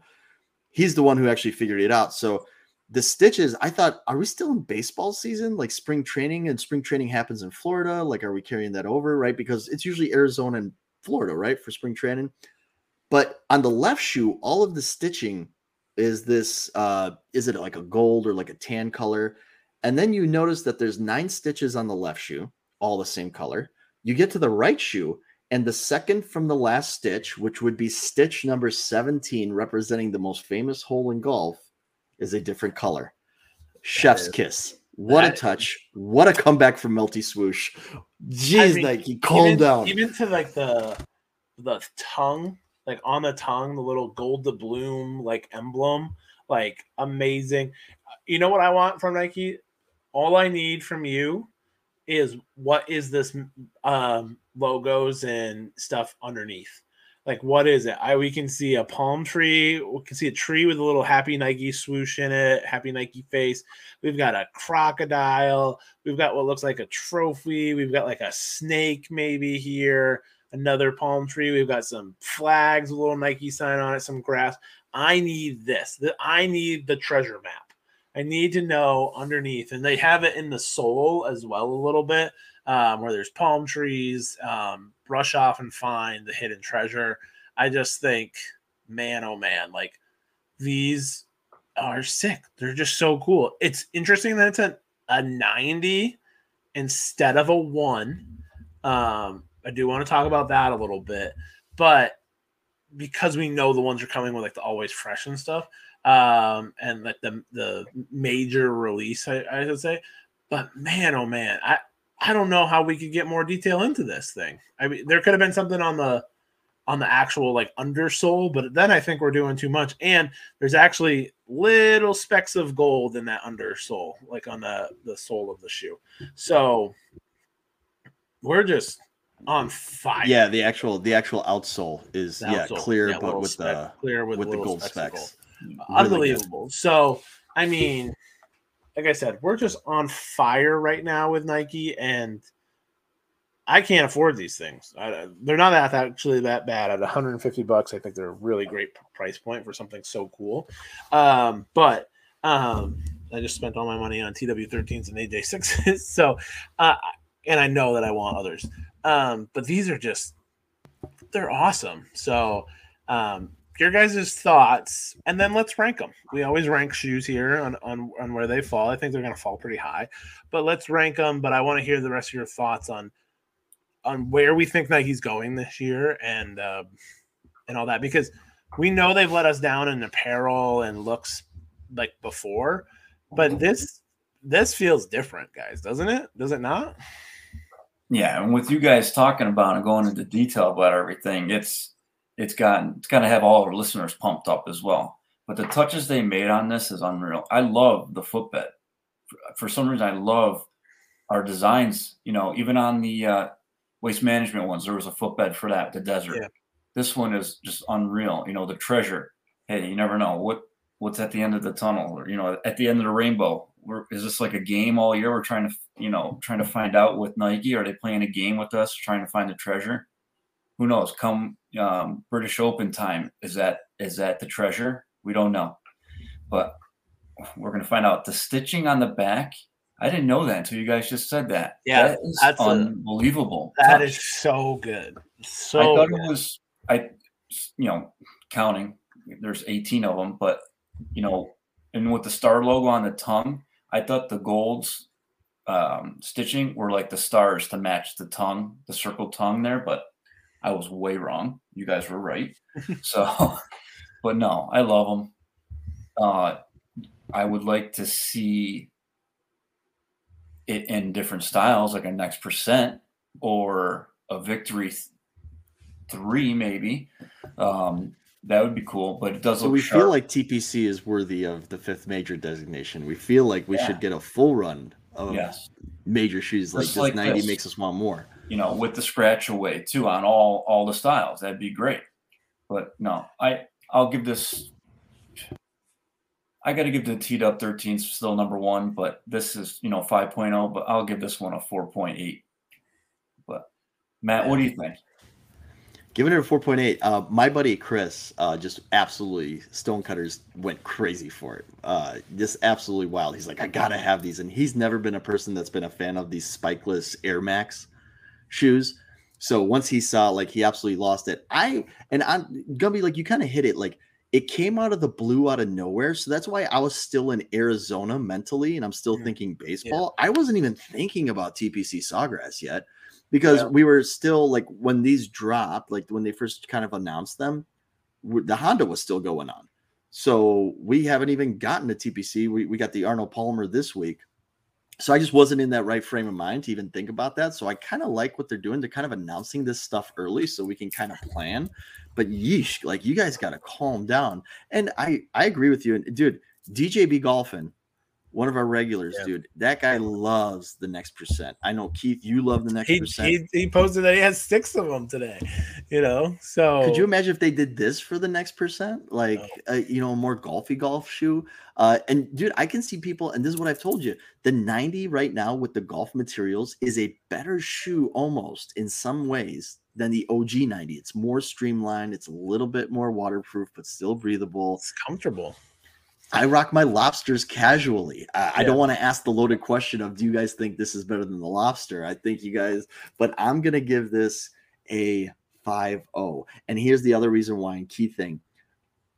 [SPEAKER 3] He's the one who actually figured it out. So the stitches, I thought, are we still in baseball season? Like spring training and spring training happens in Florida. Like, are we carrying that over? Right. Because it's usually Arizona and Florida, right? For spring training. But on the left shoe, all of the stitching is this uh is it like a gold or like a tan color? And then you notice that there's nine stitches on the left shoe, all the same color. You get to the right shoe, and the second from the last stitch, which would be stitch number 17, representing the most famous hole in golf, is a different color. Chef's is, kiss. What a touch. What a comeback from Melty Swoosh. Jeez, I mean, like he calmed
[SPEAKER 1] even,
[SPEAKER 3] down.
[SPEAKER 1] Even to like the the tongue like on the tongue, the little gold doubloon like emblem, like amazing. You know what I want from Nike? All I need from you is what is this um, logos and stuff underneath? Like what is it? I we can see a palm tree, we can see a tree with a little happy Nike swoosh in it, happy Nike face. We've got a crocodile, we've got what looks like a trophy, we've got like a snake maybe here another palm tree. We've got some flags, a little Nike sign on it, some grass. I need this. I need the treasure map. I need to know underneath, and they have it in the sole as well a little bit, um, where there's palm trees. Um, brush off and find the hidden treasure. I just think, man, oh man, like these are sick. They're just so cool. It's interesting that it's a, a 90 instead of a one. Um, I do want to talk about that a little bit, but because we know the ones are coming with like the always fresh and stuff, um, and like the the major release, I, I should say. But man, oh man, I I don't know how we could get more detail into this thing. I mean, there could have been something on the on the actual like undersole, but then I think we're doing too much. And there's actually little specks of gold in that undersole, like on the the sole of the shoe. So we're just on fire.
[SPEAKER 3] Yeah, the actual the actual outsole is the yeah outsole. clear, yeah, but with spec, the
[SPEAKER 1] clear with, with the gold specs. Really Unbelievable. Good. So I mean, like I said, we're just on fire right now with Nike, and I can't afford these things. I, they're not that actually that bad at 150 bucks. I think they're a really great price point for something so cool. Um, but um, I just spent all my money on TW13s and AJ6s. so, uh, and I know that I want others. Um, but these are just, they're awesome. So, um, your guys' thoughts, and then let's rank them. We always rank shoes here on, on, on where they fall. I think they're going to fall pretty high, but let's rank them. But I want to hear the rest of your thoughts on on where we think Nike's going this year and uh, and all that because we know they've let us down in apparel and looks like before, but this this feels different, guys, doesn't it? Does it not?
[SPEAKER 2] Yeah, and with you guys talking about and going into detail about everything, it's it's gotten it's got to have all our listeners pumped up as well. But the touches they made on this is unreal. I love the footbed. For some reason, I love our designs. You know, even on the uh, waste management ones, there was a footbed for that. The desert. Yeah. This one is just unreal. You know, the treasure. Hey, you never know what what's at the end of the tunnel, or you know, at the end of the rainbow. We're, is this like a game all year? We're trying to, you know, trying to find out with Nike. Are they playing a game with us, trying to find the treasure? Who knows? Come um, British Open time, is that is that the treasure? We don't know, but we're gonna find out. The stitching on the back I didn't know that until you guys just said that.
[SPEAKER 1] Yeah,
[SPEAKER 2] that is that's unbelievable.
[SPEAKER 1] A, that is so good. So I thought
[SPEAKER 2] good. it was. I, you know, counting. There's 18 of them, but you know, and with the star logo on the tongue, I thought the golds um, stitching were like the stars to match the tongue, the circle tongue there, but I was way wrong. You guys were right. so, but no, I love them. Uh, I would like to see it in different styles, like a next percent or a victory th- three, maybe. Um, that would be cool, but it does.
[SPEAKER 3] So we sharp. feel like TPC is worthy of the fifth major designation. We feel like we yeah. should get a full run of yes. major shoes. Like Just this like ninety this. makes us want more.
[SPEAKER 2] You know, with the scratch away too on all all the styles, that'd be great. But no, I I'll give this I got to give the T Dub 13 still number one, but this is, you know, 5.0, but I'll give this one a 4.8. But Matt, what do you think?
[SPEAKER 3] Giving it a 4.8. Uh, my buddy Chris uh, just absolutely Stonecutters went crazy for it. Uh, just absolutely wild. He's like, I gotta have these, and he's never been a person that's been a fan of these spikeless Air Max shoes. So once he saw, like, he absolutely lost it. I and I'm gonna be like, you kind of hit it. Like, it came out of the blue out of nowhere. So that's why I was still in Arizona mentally and I'm still mm-hmm. thinking baseball. Yeah. I wasn't even thinking about TPC Sawgrass yet because yeah. we were still like when these dropped, like when they first kind of announced them, the Honda was still going on. So we haven't even gotten to TPC. We, we got the Arnold Palmer this week. So I just wasn't in that right frame of mind to even think about that. So I kind of like what they're doing. They're kind of announcing this stuff early so we can kind of plan but yeesh, like you guys got to calm down. And I I agree with you. And dude, DJB golfing, one of our regulars, yeah. dude. That guy loves the next percent. I know Keith, you love the next
[SPEAKER 1] he,
[SPEAKER 3] percent.
[SPEAKER 1] He, he posted that he has six of them today. You know, so
[SPEAKER 3] could you imagine if they did this for the next percent, like uh, you know, a more golfy golf shoe? Uh, and dude, I can see people, and this is what I've told you: the ninety right now with the golf materials is a better shoe almost in some ways than the OG 90. It's more streamlined, it's a little bit more waterproof, but still breathable.
[SPEAKER 1] It's comfortable.
[SPEAKER 3] I rock my lobsters casually. I, yeah. I don't want to ask the loaded question of do you guys think this is better than the lobster? I think you guys, but I'm gonna give this a 5-0. And here's the other reason why and key thing.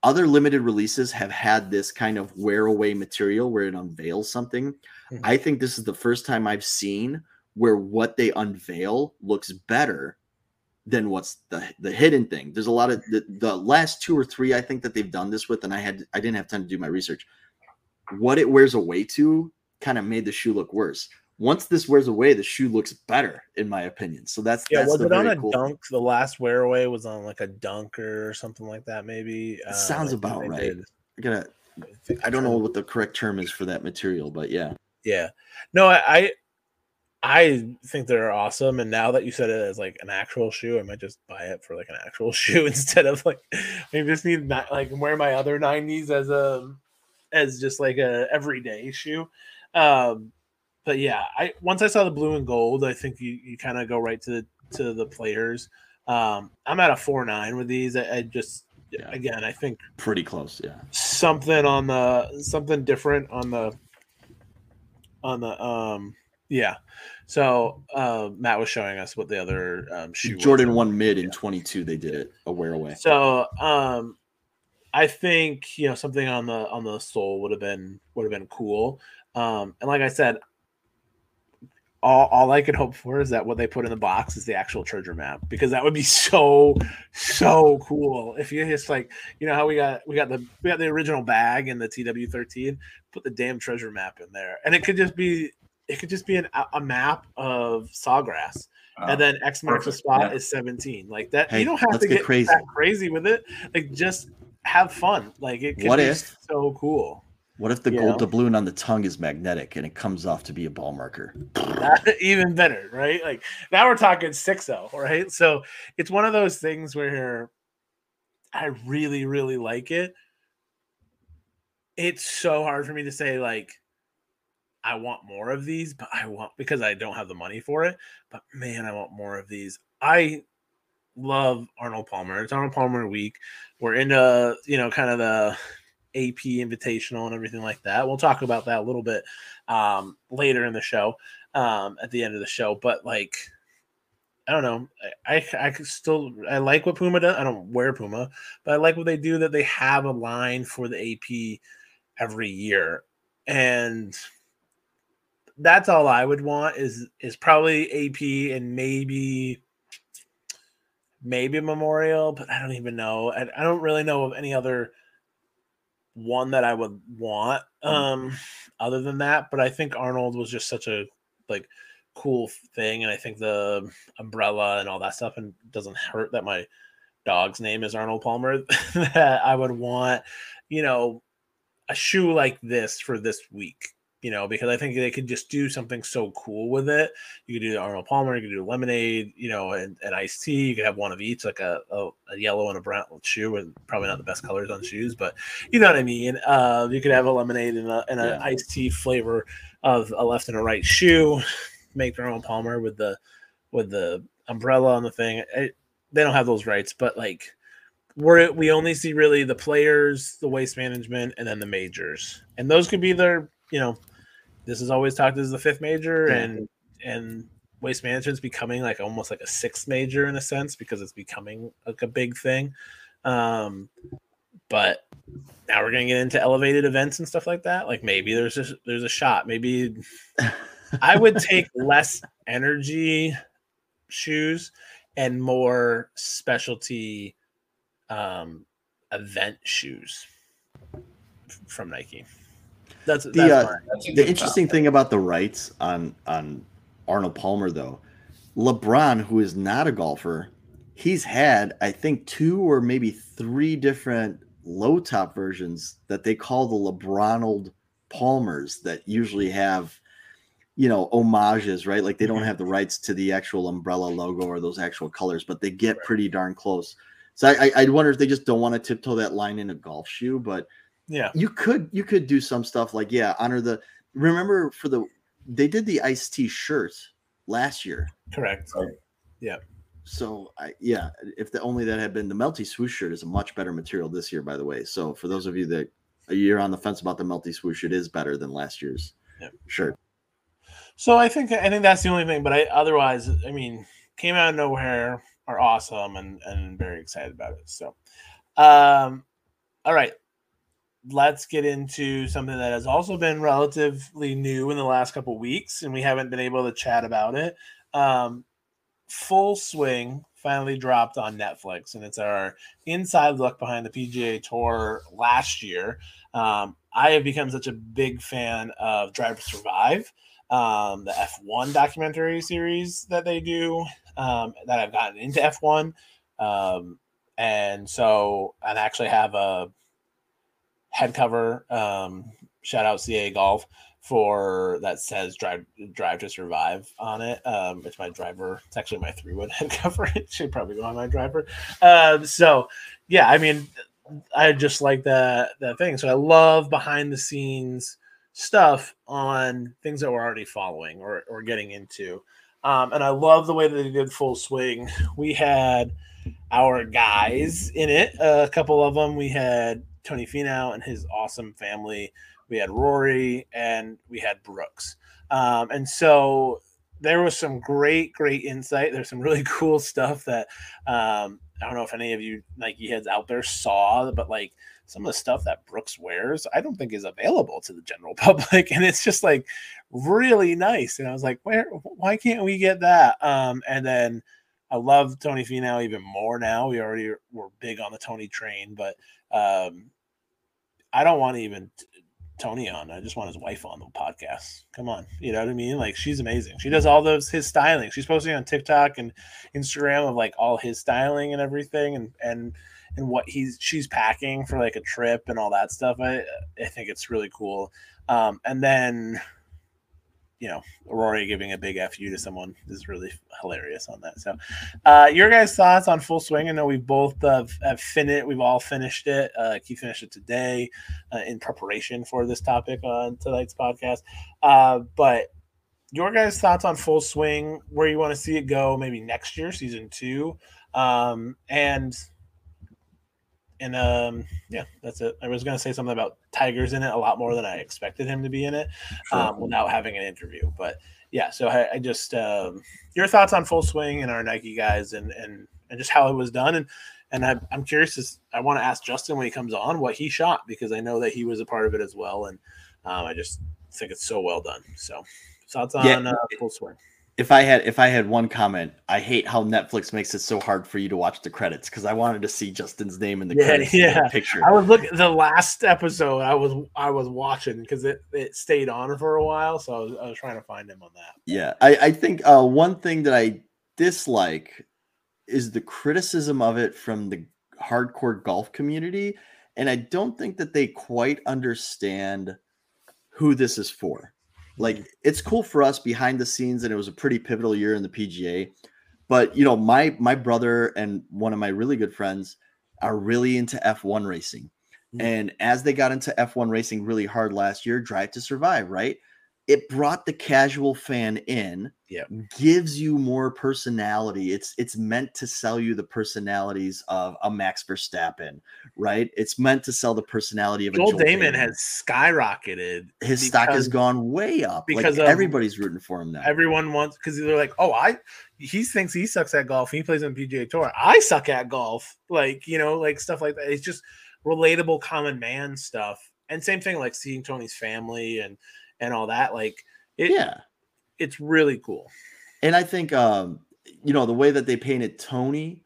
[SPEAKER 3] Other limited releases have had this kind of wear away material where it unveils something. Mm-hmm. I think this is the first time I've seen where what they unveil looks better than what's the the hidden thing. There's a lot of the, the last two or three I think that they've done this with, and I had I didn't have time to do my research. What it wears away to kind of made the shoe look worse. Once this wears away, the shoe looks better, in my opinion. So that's
[SPEAKER 1] yeah.
[SPEAKER 3] That's
[SPEAKER 1] was it on a cool dunk? Thing. The last wear away was on like a dunker or something like that. Maybe
[SPEAKER 3] uh, sounds about right. Did. I gotta. I don't know what the correct term is for that material, but yeah.
[SPEAKER 1] Yeah. No, I I think they're awesome. And now that you said it as like an actual shoe, I might just buy it for like an actual shoe instead of like I just need not like wear my other 90s as a as just like a everyday shoe. Um but yeah, I once I saw the blue and gold, I think you, you kind of go right to the to the players. Um I'm at a four nine with these. I, I just yeah. again I think
[SPEAKER 3] pretty close, yeah.
[SPEAKER 1] Something on the something different on the on the um yeah. So uh, Matt was showing us what the other um, shoe.
[SPEAKER 3] Jordan one mid in 22. They did it a wear away.
[SPEAKER 1] So um, I think you know something on the on the sole would have been would have been cool. Um, and like I said, all, all I could hope for is that what they put in the box is the actual treasure map because that would be so so cool if you just like you know how we got we got the we got the original bag in the TW13 put the damn treasure map in there and it could just be it could just be an, a map of sawgrass
[SPEAKER 2] Uh,
[SPEAKER 1] and then X marks the spot
[SPEAKER 2] yeah.
[SPEAKER 1] is 17 like that
[SPEAKER 3] Hey,
[SPEAKER 1] you don't have to
[SPEAKER 3] get
[SPEAKER 1] get
[SPEAKER 3] crazy.
[SPEAKER 1] that crazy with it like just have fun like it could
[SPEAKER 3] What
[SPEAKER 1] be
[SPEAKER 3] if-
[SPEAKER 1] so cool
[SPEAKER 3] What if the
[SPEAKER 1] You
[SPEAKER 3] gold
[SPEAKER 1] know?
[SPEAKER 3] doubloon on the tongue is magnetic and it comes off to be a ball marker?
[SPEAKER 1] That- even better, right? Like now we're talking 6-0, right? So it's one of those things where I really, really like it. It's so hard for me to say like I want more of these, but I want because I don't have the money for it. But man, I want more of these. I love Arnold Palmer. It's Arnold Palmer week. We're into, you know, kind of the AP invitational and everything like that. We'll talk about that a little bit um, later in the show, um, at the end of the show. But like, I don't know. I, I I still I like what Puma does. I don't wear Puma, but I like what they do. That they have a line for the AP every year, and that's all I would want is is probably AP and maybe maybe memorial, but I don't even know. I, I don't really know of any other one that I would want um other than that, but I think Arnold was just such a like cool thing and I think the umbrella and all that stuff and doesn't hurt that my dog's name is Arnold Palmer that I would want, you know, a shoe like this for this week. You know, because I think they could just do something so cool with it. You could do the Arnold Palmer, you could do lemonade, you know, and, and iced tea. You could have one of each, like a, a, a yellow and a brown shoe, and probably not the best colors on shoes, but you know what I mean. Uh, you could have a lemonade and a and an
[SPEAKER 3] Yeah.
[SPEAKER 1] iced tea flavor of a left and a right shoe. Make their own Palmer with the with the umbrella on the thing. It, they don't have those rights, but like we're we only see really the players, the waste management, and then the majors, and those could be their you know. This is always talked as the fifth major,
[SPEAKER 3] Yeah.
[SPEAKER 1] and and waste management's becoming like almost like a sixth major in a sense because it's becoming like a big thing. Um, but now we're gonna get into elevated events and stuff like that. Like maybe there's a there's a shot. Maybe I would take less energy shoes and more specialty um event shoes from Nike. That's, that's
[SPEAKER 3] uh.
[SPEAKER 2] That's
[SPEAKER 3] The interesting
[SPEAKER 2] topic.
[SPEAKER 3] thing about the rights on on Arnold Palmer, though, LeBron, who is not a golfer, he's had I think two or maybe three different low top versions that they call the LeBronald Palmers that usually have you know homages, right? Like they don't
[SPEAKER 1] Mhm.
[SPEAKER 3] have the rights to the actual umbrella logo or those actual colors, but they get pretty darn close. So I, I, I wonder if they just don't want to tiptoe that line in a golf shoe, but
[SPEAKER 1] Yeah.
[SPEAKER 3] you could you could do some stuff like yeah honor the remember for the they did the iced tea shirt last year
[SPEAKER 1] Correct. Yeah.
[SPEAKER 3] So I, yeah if the only that had been the melty swoosh shirt is a much better material this year by the way so for those of you that year on the fence about the melty swoosh it is better than last year's
[SPEAKER 1] Yep.
[SPEAKER 3] shirt
[SPEAKER 1] So I think I think that's the only thing. But I otherwise, I mean, came out of nowhere are awesome and and very excited about it. So, um, all right, let's get into something that has also been relatively new in the last couple weeks, and we haven't been able to chat about it. Um, Full Swing finally dropped on Netflix, and it's our inside look behind the PGA Tour last year. Um, I have become such a big fan of Drive to Survive, um, the F1 documentary series that they do, um, that I've gotten into F1. Um, and so, I actually have a head cover, um, shout out CA Golf for that says drive drive to survive on it um it's my driver it's actually my three wood head cover it should probably go on my driver um so yeah i mean I just like that that thing. So I love behind the scenes stuff on things that we're already following or, or getting into. Um, and I love the way that they did full swing. We had our guys in it, a couple of them. We had Tony Finau and his awesome family. We had Rory and we had Brooks. Um, and so there was some great, great insight. There's some really cool stuff that um, I don't know if any of you Nike heads out there saw, but like some of the stuff that Brooks wears, I don't think is available to the general public, and it's just like really nice. And I was like, where? Why can't we get that? Um, and then I love Tony Finau even more now. We already were big on the Tony train, but um, I don't want to even Tony on. I just want his wife on the podcast. Come on, you know what I mean? Like she's amazing. She does all those his styling. She's posting on TikTok and Instagram of like all his styling and everything, and and and what he's she's packing for like a trip and all that stuff. I I think it's really cool. Um, and then you know, Rory giving a big fu to someone is really hilarious on that. So, uh, your guys' thoughts on Full Swing? I know we both uh, have finished. We've all finished it. Uh, Keith finished it today uh, in preparation for this topic on tonight's podcast. Uh, but your guys' thoughts on Full Swing? Where you want to see it go? Maybe next year, season two, um, and and um, yeah, that's it. I was going to say something about Tigers in it a lot more than I expected him to be in it, sure. um, without having an interview. But yeah, so I, I just um, your thoughts on Full Swing and our Nike guys, and and and just how it was done, and and I, I'm curious. To, I want to ask Justin when he comes on what he shot because I know that he was a part of it as well, and um, I just think it's so well done. So thoughts on yeah. uh, Full Swing
[SPEAKER 3] if I had if I had one comment, I hate how Netflix makes it so hard for you to watch the credits because I wanted to see Justin's name in the
[SPEAKER 1] yeah,
[SPEAKER 3] credits
[SPEAKER 1] yeah.
[SPEAKER 3] The picture.
[SPEAKER 1] I was looking the last episode I was I was watching because it, it stayed on for a while, so I was, I was trying to find him on that.
[SPEAKER 3] Yeah, I, I think uh, one thing that I dislike is the criticism of it from the hardcore golf community, and I don't think that they quite understand who this is for. Like it's cool for us behind the scenes, and it was a pretty pivotal year in the PGA. But you know, my my brother and one of my really good friends are really into F1 racing. Mm-hmm. And as they got into F1 racing really hard last year, Drive to Survive, right? it brought the casual fan in
[SPEAKER 1] yeah.
[SPEAKER 3] Gives you more personality. It's it's meant to sell you the personalities of a max verstappen right? It's meant to sell the personality of
[SPEAKER 1] Joel, Joel Dahmen, has skyrocketed
[SPEAKER 3] his stock has gone way up. Because like everybody's rooting for him now.
[SPEAKER 1] everyone wants because they're like oh i he thinks he sucks at golf. He plays on pga tour. I suck at golf. Like you know like stuff like that. It's just relatable common man stuff. And same thing like seeing tony's family and and all that. Like, it,
[SPEAKER 3] yeah,
[SPEAKER 1] it's really cool.
[SPEAKER 3] And I think, um, you know, the way that they painted Tony,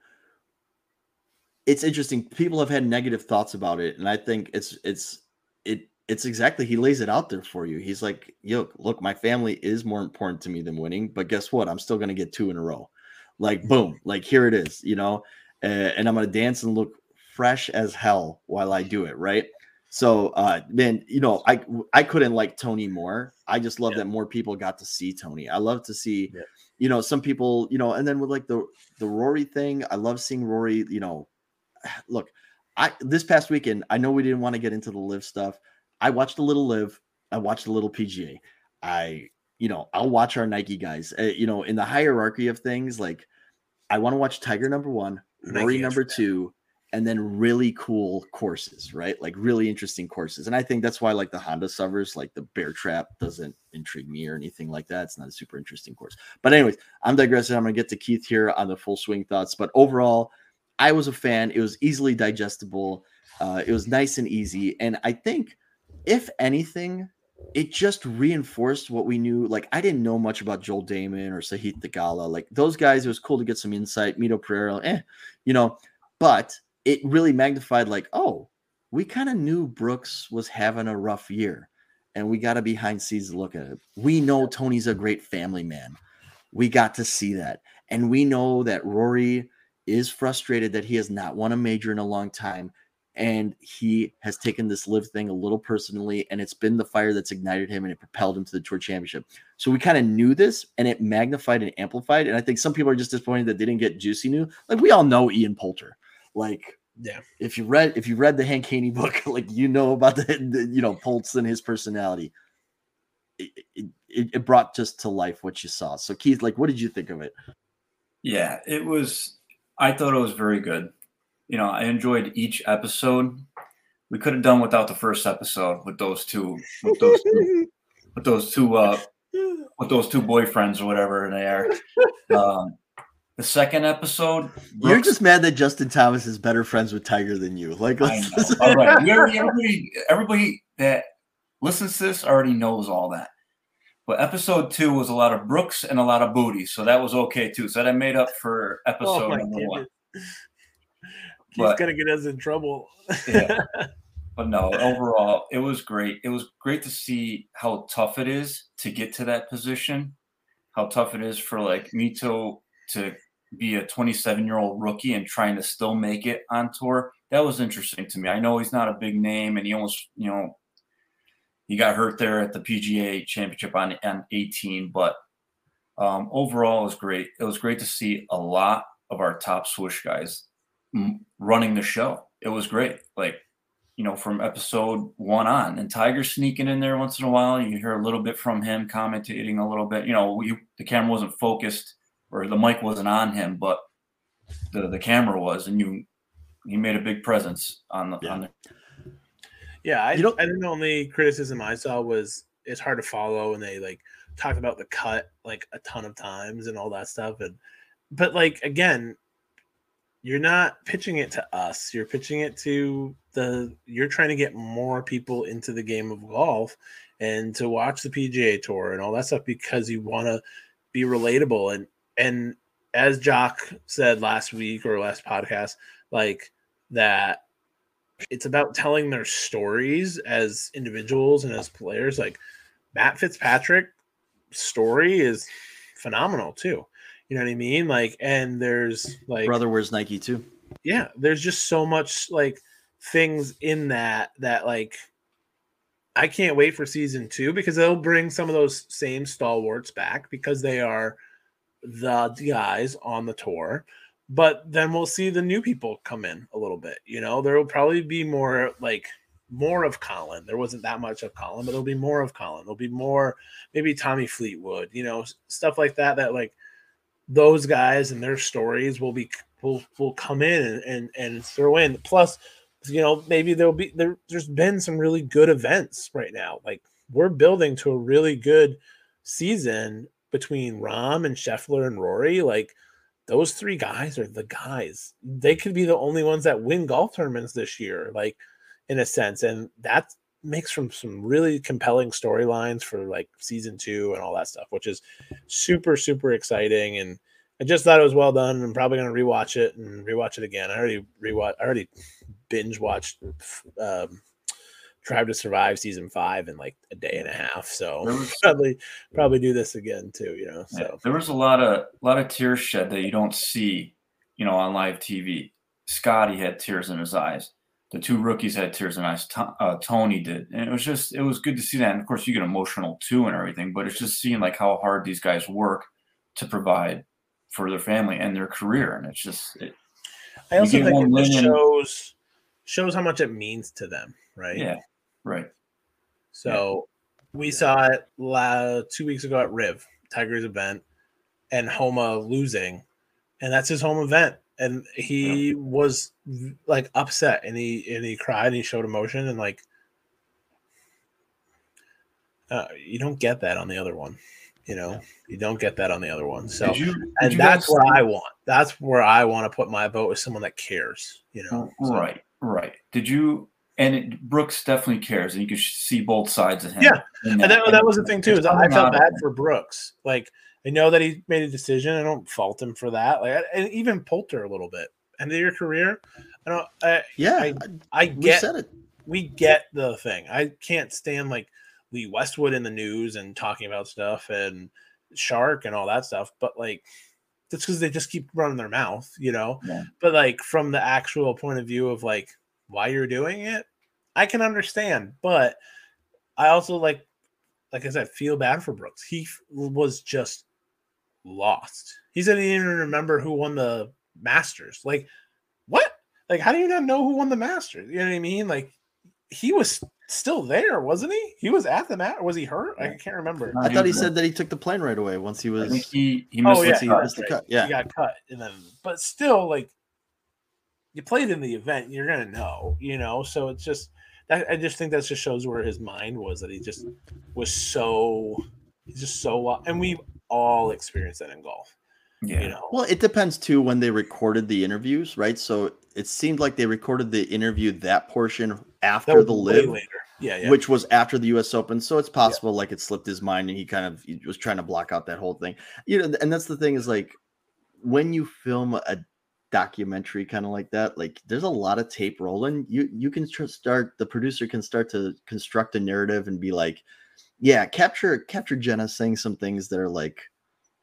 [SPEAKER 3] it's interesting. People have had negative thoughts about it, and I think it's it's it it's exactly he lays it out there for you. He's like, "Yo, look, my family is more important to me than winning, but guess what? I'm still going to get two in a row. Like, mm-hmm. boom, like here it is, you know, uh, and I'm going to dance and look fresh as hell while I do it, right? So, uh, man, you know, I I couldn't like Tony more. I just love yeah. that more people got to see Tony. I love to see, yeah. you know, some people, you know, and then with like the the Rory thing, I love seeing Rory. You know, look, I this past weekend, I know we didn't want to get into the live stuff. I watched a little live. I watched a little PGA. I, you know, I'll watch our Nike guys. Uh, you know, in the hierarchy of things, like I want to watch Tiger number one, Rory number two, and then really cool courses, right? Like really interesting courses. And I think that's why like the Honda Summers, like the Bear Trap doesn't intrigue me or anything like that. It's not a super interesting course. But anyways, I'm digressing. I'm gonna get to Keith here on the full swing thoughts. But overall, I was a fan. It was easily digestible. Uh, it was nice and easy. And I think, if anything, it just reinforced what we knew. Like I didn't know much about Joel Dahmen or Sahith Theegala. Like those guys, it was cool to get some insight. Mito Pereira, eh, you know. But it really magnified like, oh, we kind of knew Brooks was having a rough year and we got a behind scenes look at it. We know Tony's a great family man. We got to see that. And we know that Rory is frustrated that he has not won a major in a long time. And he has taken this live thing a little personally, and it's been the fire that's ignited him and it propelled him to the tour championship. So we kind of knew this and it magnified and amplified. And I think some people are just disappointed that they didn't get juicy new. Like we all know Ian Poulter. Like,
[SPEAKER 1] yeah,
[SPEAKER 3] if you read if you read the Hank Haney book, like you know about the, the you know Poults and his personality. It, it, it brought just to life what you saw. So Keith, like, what did you think of it?
[SPEAKER 2] Yeah, it was. I thought it was very good. You know, I enjoyed each episode. We could have done without the first episode with those two, with those two, with those two uh, with those two boyfriends or whatever they are. Um, the second episode,
[SPEAKER 3] You're just mad that Justin Thomas is better friends with Tiger than you. Like.
[SPEAKER 2] All right. Everybody, everybody that listens to this already knows all that. But episode two was a lot of Brooks and a lot of booty, so that was okay too. So that I made up for oh episode
[SPEAKER 1] Oh
[SPEAKER 2] number one.
[SPEAKER 1] goodness. He's gonna get us in trouble.
[SPEAKER 2] Yeah. But no, overall, it was great. It was great to see how tough it is to get to that position, how tough it is for like Mito to be a 27 year old rookie and trying to still make it on tour. That was interesting to me. I know he's not a big name and he almost, you know, he got hurt there at the PGA championship on, on 18, but um, overall it was great. It was great to see a lot of our top swoosh guys running the show. It was great. Like, you know, from episode one on, and Tiger sneaking in there once in a while. You hear a little bit from him, commentating a little bit. You know, we, the camera wasn't focused or the mic wasn't on him, but the the camera was, and you he made a big presence on the
[SPEAKER 3] Yeah.
[SPEAKER 2] on the
[SPEAKER 1] Yeah, I,
[SPEAKER 3] You don't-
[SPEAKER 1] I think the only criticism I saw was it's hard to follow, and they like talked about the cut like a ton of times and all that stuff. And but like again, you're not pitching it to us. You're pitching it to the. You're trying to get more people into the game of golf and to watch the PGA Tour and all that stuff because you want to be relatable and and as Jock said last week or last podcast, like that it's about telling their stories as individuals and as players. Like Matt Fitzpatrick story is phenomenal too. You know what I mean? Like, and there's like,
[SPEAKER 3] brother wears Nike too.
[SPEAKER 1] yeah, there's just so much like things in that that like I can't wait for season two because they'll bring some of those same stalwarts back because they are the guys on the tour. But then we'll see the new people come in a little bit. You know, there will probably be more like more of Colin. There wasn't that much of Colin, but there'll be more of Colin. There'll be more, maybe Tommy Fleetwood, you know, stuff like that. That like those guys and their stories will be will will come in and and, and throw in. Plus, you know, maybe there'll be there. There's been some really good events right now. Like we're building to a really good season between Rahm and Scheffler and Rory. Like those three guys are the guys. They could be the only ones that win golf tournaments this year. Like in a sense, and that makes from some really compelling storylines for like season two and all that stuff, which is super super exciting. And I just thought it was well done. I'm probably gonna rewatch it and rewatch it again. I already rewatch. I already binge watched um, Drive to Survive season five in like a day and a half. So
[SPEAKER 2] was-
[SPEAKER 1] probably probably do this again too. You know, so
[SPEAKER 2] there was a lot of lot of tears shed that you don't see, you know, on live TV. Scotty had tears in his eyes. The two rookies had tears in their eyes. To- uh, Tony did, and it was just it was good to see that. And of course, you get emotional too and everything. But it's just seeing like how hard these guys work to provide for their family and their career, and it's just it,
[SPEAKER 1] I also think it just shows shows how much it means to them, right?
[SPEAKER 2] yeah, right.
[SPEAKER 1] So we saw it la- two weeks ago at Riv Tigers event, and Homa losing, and that's his home event, and he was like upset, and he and he cried, and he showed emotion, and like uh, you don't get that on the other one, you know, you don't get that on the other one. So
[SPEAKER 2] Did you, did
[SPEAKER 1] and that's where I want. That's where I want to put my vote with someone that cares, you know. So-
[SPEAKER 2] Right, right. Did you? And it, Brooks definitely cares, and you can see both sides of him.
[SPEAKER 1] Yeah,
[SPEAKER 2] in
[SPEAKER 1] And that, that was the thing too. Is I felt bad for Brooks. Like I know that he made a decision. I don't fault him for that. Like and even Poulter a little bit. End of your career. I don't. I
[SPEAKER 3] Yeah,
[SPEAKER 1] I- I
[SPEAKER 3] we
[SPEAKER 1] get
[SPEAKER 3] said it.
[SPEAKER 1] we get the thing. I can't stand like Lee Westwood in the news and talking about stuff and Shark and all that stuff. But like that's because they just keep running their mouth, you know.
[SPEAKER 2] Yeah.
[SPEAKER 1] But like from the actual point of view of like why you're doing it, I can understand. But I also like, like I said, feel bad for Brooks. He f- was just lost. He said he didn't even remember who won the Masters. Like, what? Like, how do you not know who won the Masters? You know what I mean? Like, he was still there, wasn't he? He was at the mat. Was he hurt? I can't remember.
[SPEAKER 3] I thought he said that he took the plane right away once he
[SPEAKER 2] I
[SPEAKER 3] was.
[SPEAKER 2] think he he oh, missed
[SPEAKER 1] Oh
[SPEAKER 2] the
[SPEAKER 1] yeah,
[SPEAKER 3] he
[SPEAKER 2] cut.
[SPEAKER 3] missed the
[SPEAKER 1] right.
[SPEAKER 3] cut, yeah.
[SPEAKER 1] he got cut, and then but still, like you played in the event, you're gonna know, you know. So it's just that I just think that just shows where his mind was that he just was so He's just so well, and we've all experienced that in golf.
[SPEAKER 2] Yeah.
[SPEAKER 1] You know,
[SPEAKER 3] Well, it depends too when they recorded the interviews, right? So it seemed like they recorded the interview that portion after
[SPEAKER 1] was
[SPEAKER 3] the live,
[SPEAKER 1] later. Yeah, yeah.
[SPEAKER 3] which was after the U.S. Open. So it's possible like it slipped his mind and he kind of he was trying to block out that whole thing. You know, and that's the thing is like when you film a documentary kind of like that, like there's a lot of tape rolling. You you can start the producer can start to construct a narrative and be like, yeah, capture capture Jenna saying some things that are like,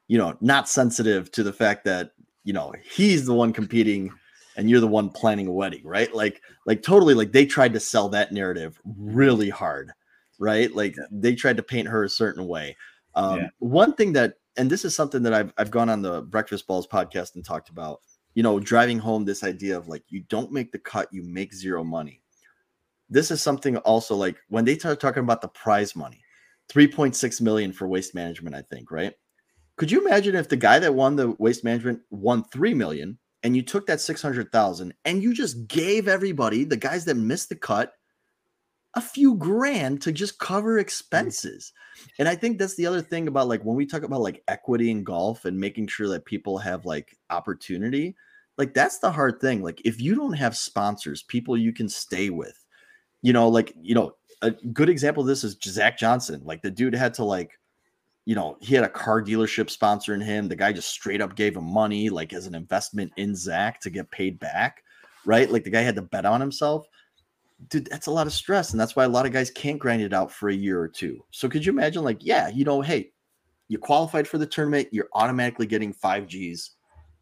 [SPEAKER 3] you know, not sensitive to the fact that you know he's the one competing and you're the one planning a wedding, right? Like, like totally, like they tried to sell that narrative really hard, right? Like they tried to paint her a certain way. Um,
[SPEAKER 2] Yeah.
[SPEAKER 3] One thing that, and this is something that I've I've gone on the Breakfast Balls podcast and talked about, you know, driving home this idea of like you don't make the cut, you make zero money. This is something also like when they start talking about the prize money, 3.6 million for waste management, I think, right? Could you imagine if the guy that won the waste management won 3 million and you took that 600,000 and you just gave everybody, the guys that missed the cut, a few grand to just cover mm. expenses. And I think that's the other thing about like when we talk about like equity in golf and making sure that people have like opportunity, like that's the hard thing. Like if you don't have sponsors, people you can stay with, you know, like, you know, a good example of this is Zach Johnson. Like the dude had to like, you know, he had a car dealership sponsoring him. The guy just straight up gave him money, like as an investment in Zach to get paid back, right? Like the guy had to bet on himself. Dude, that's a lot of stress. And that's why a lot of guys can't grind it out for a year or two. So could you imagine, like, yeah, you know, hey, you qualified for the tournament, you're automatically getting five G's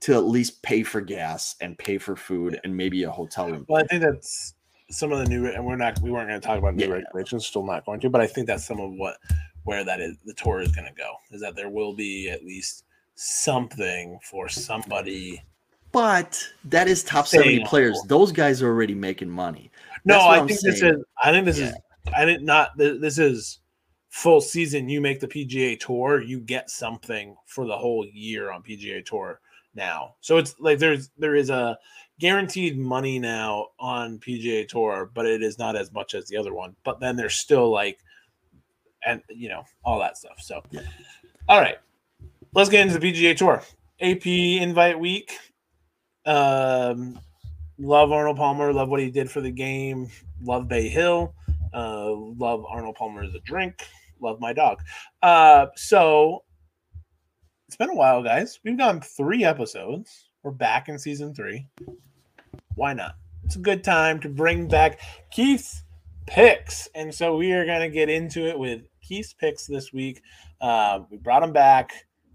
[SPEAKER 3] to at least pay for gas and pay for food and maybe a hotel room.
[SPEAKER 1] Well, I think that's some of the new, and we're not, we weren't going to talk about new
[SPEAKER 3] Yeah.
[SPEAKER 1] regulations. Still not going to, but I think that's some of what where that is. The tour is going to go is that there will be at least something for somebody.
[SPEAKER 3] But that is top 70 players. Those guys are already making money.
[SPEAKER 1] No, I think this is. I think this is. I didn't not. This is full season. You make the PGA Tour, you get something for the whole year on PGA Tour now. So it's like there's there is a guaranteed money now on PGA Tour, but it is not as much as the other one. But then there's still like, and you know all that stuff. So,
[SPEAKER 3] Yeah.
[SPEAKER 1] all right, let's get into the PGA Tour. AP Invite Week. Um, love Arnold Palmer. Love what he did for the game. Love Bay Hill. Uh, love Arnold Palmer as a drink. Love my dog. Uh, so it's been a while, guys. We've done three episodes. We're back in season three. Why not? It's a good time to bring back Keith's picks, and so we are going to get into it with Keith's picks this week. Uh, we brought him back.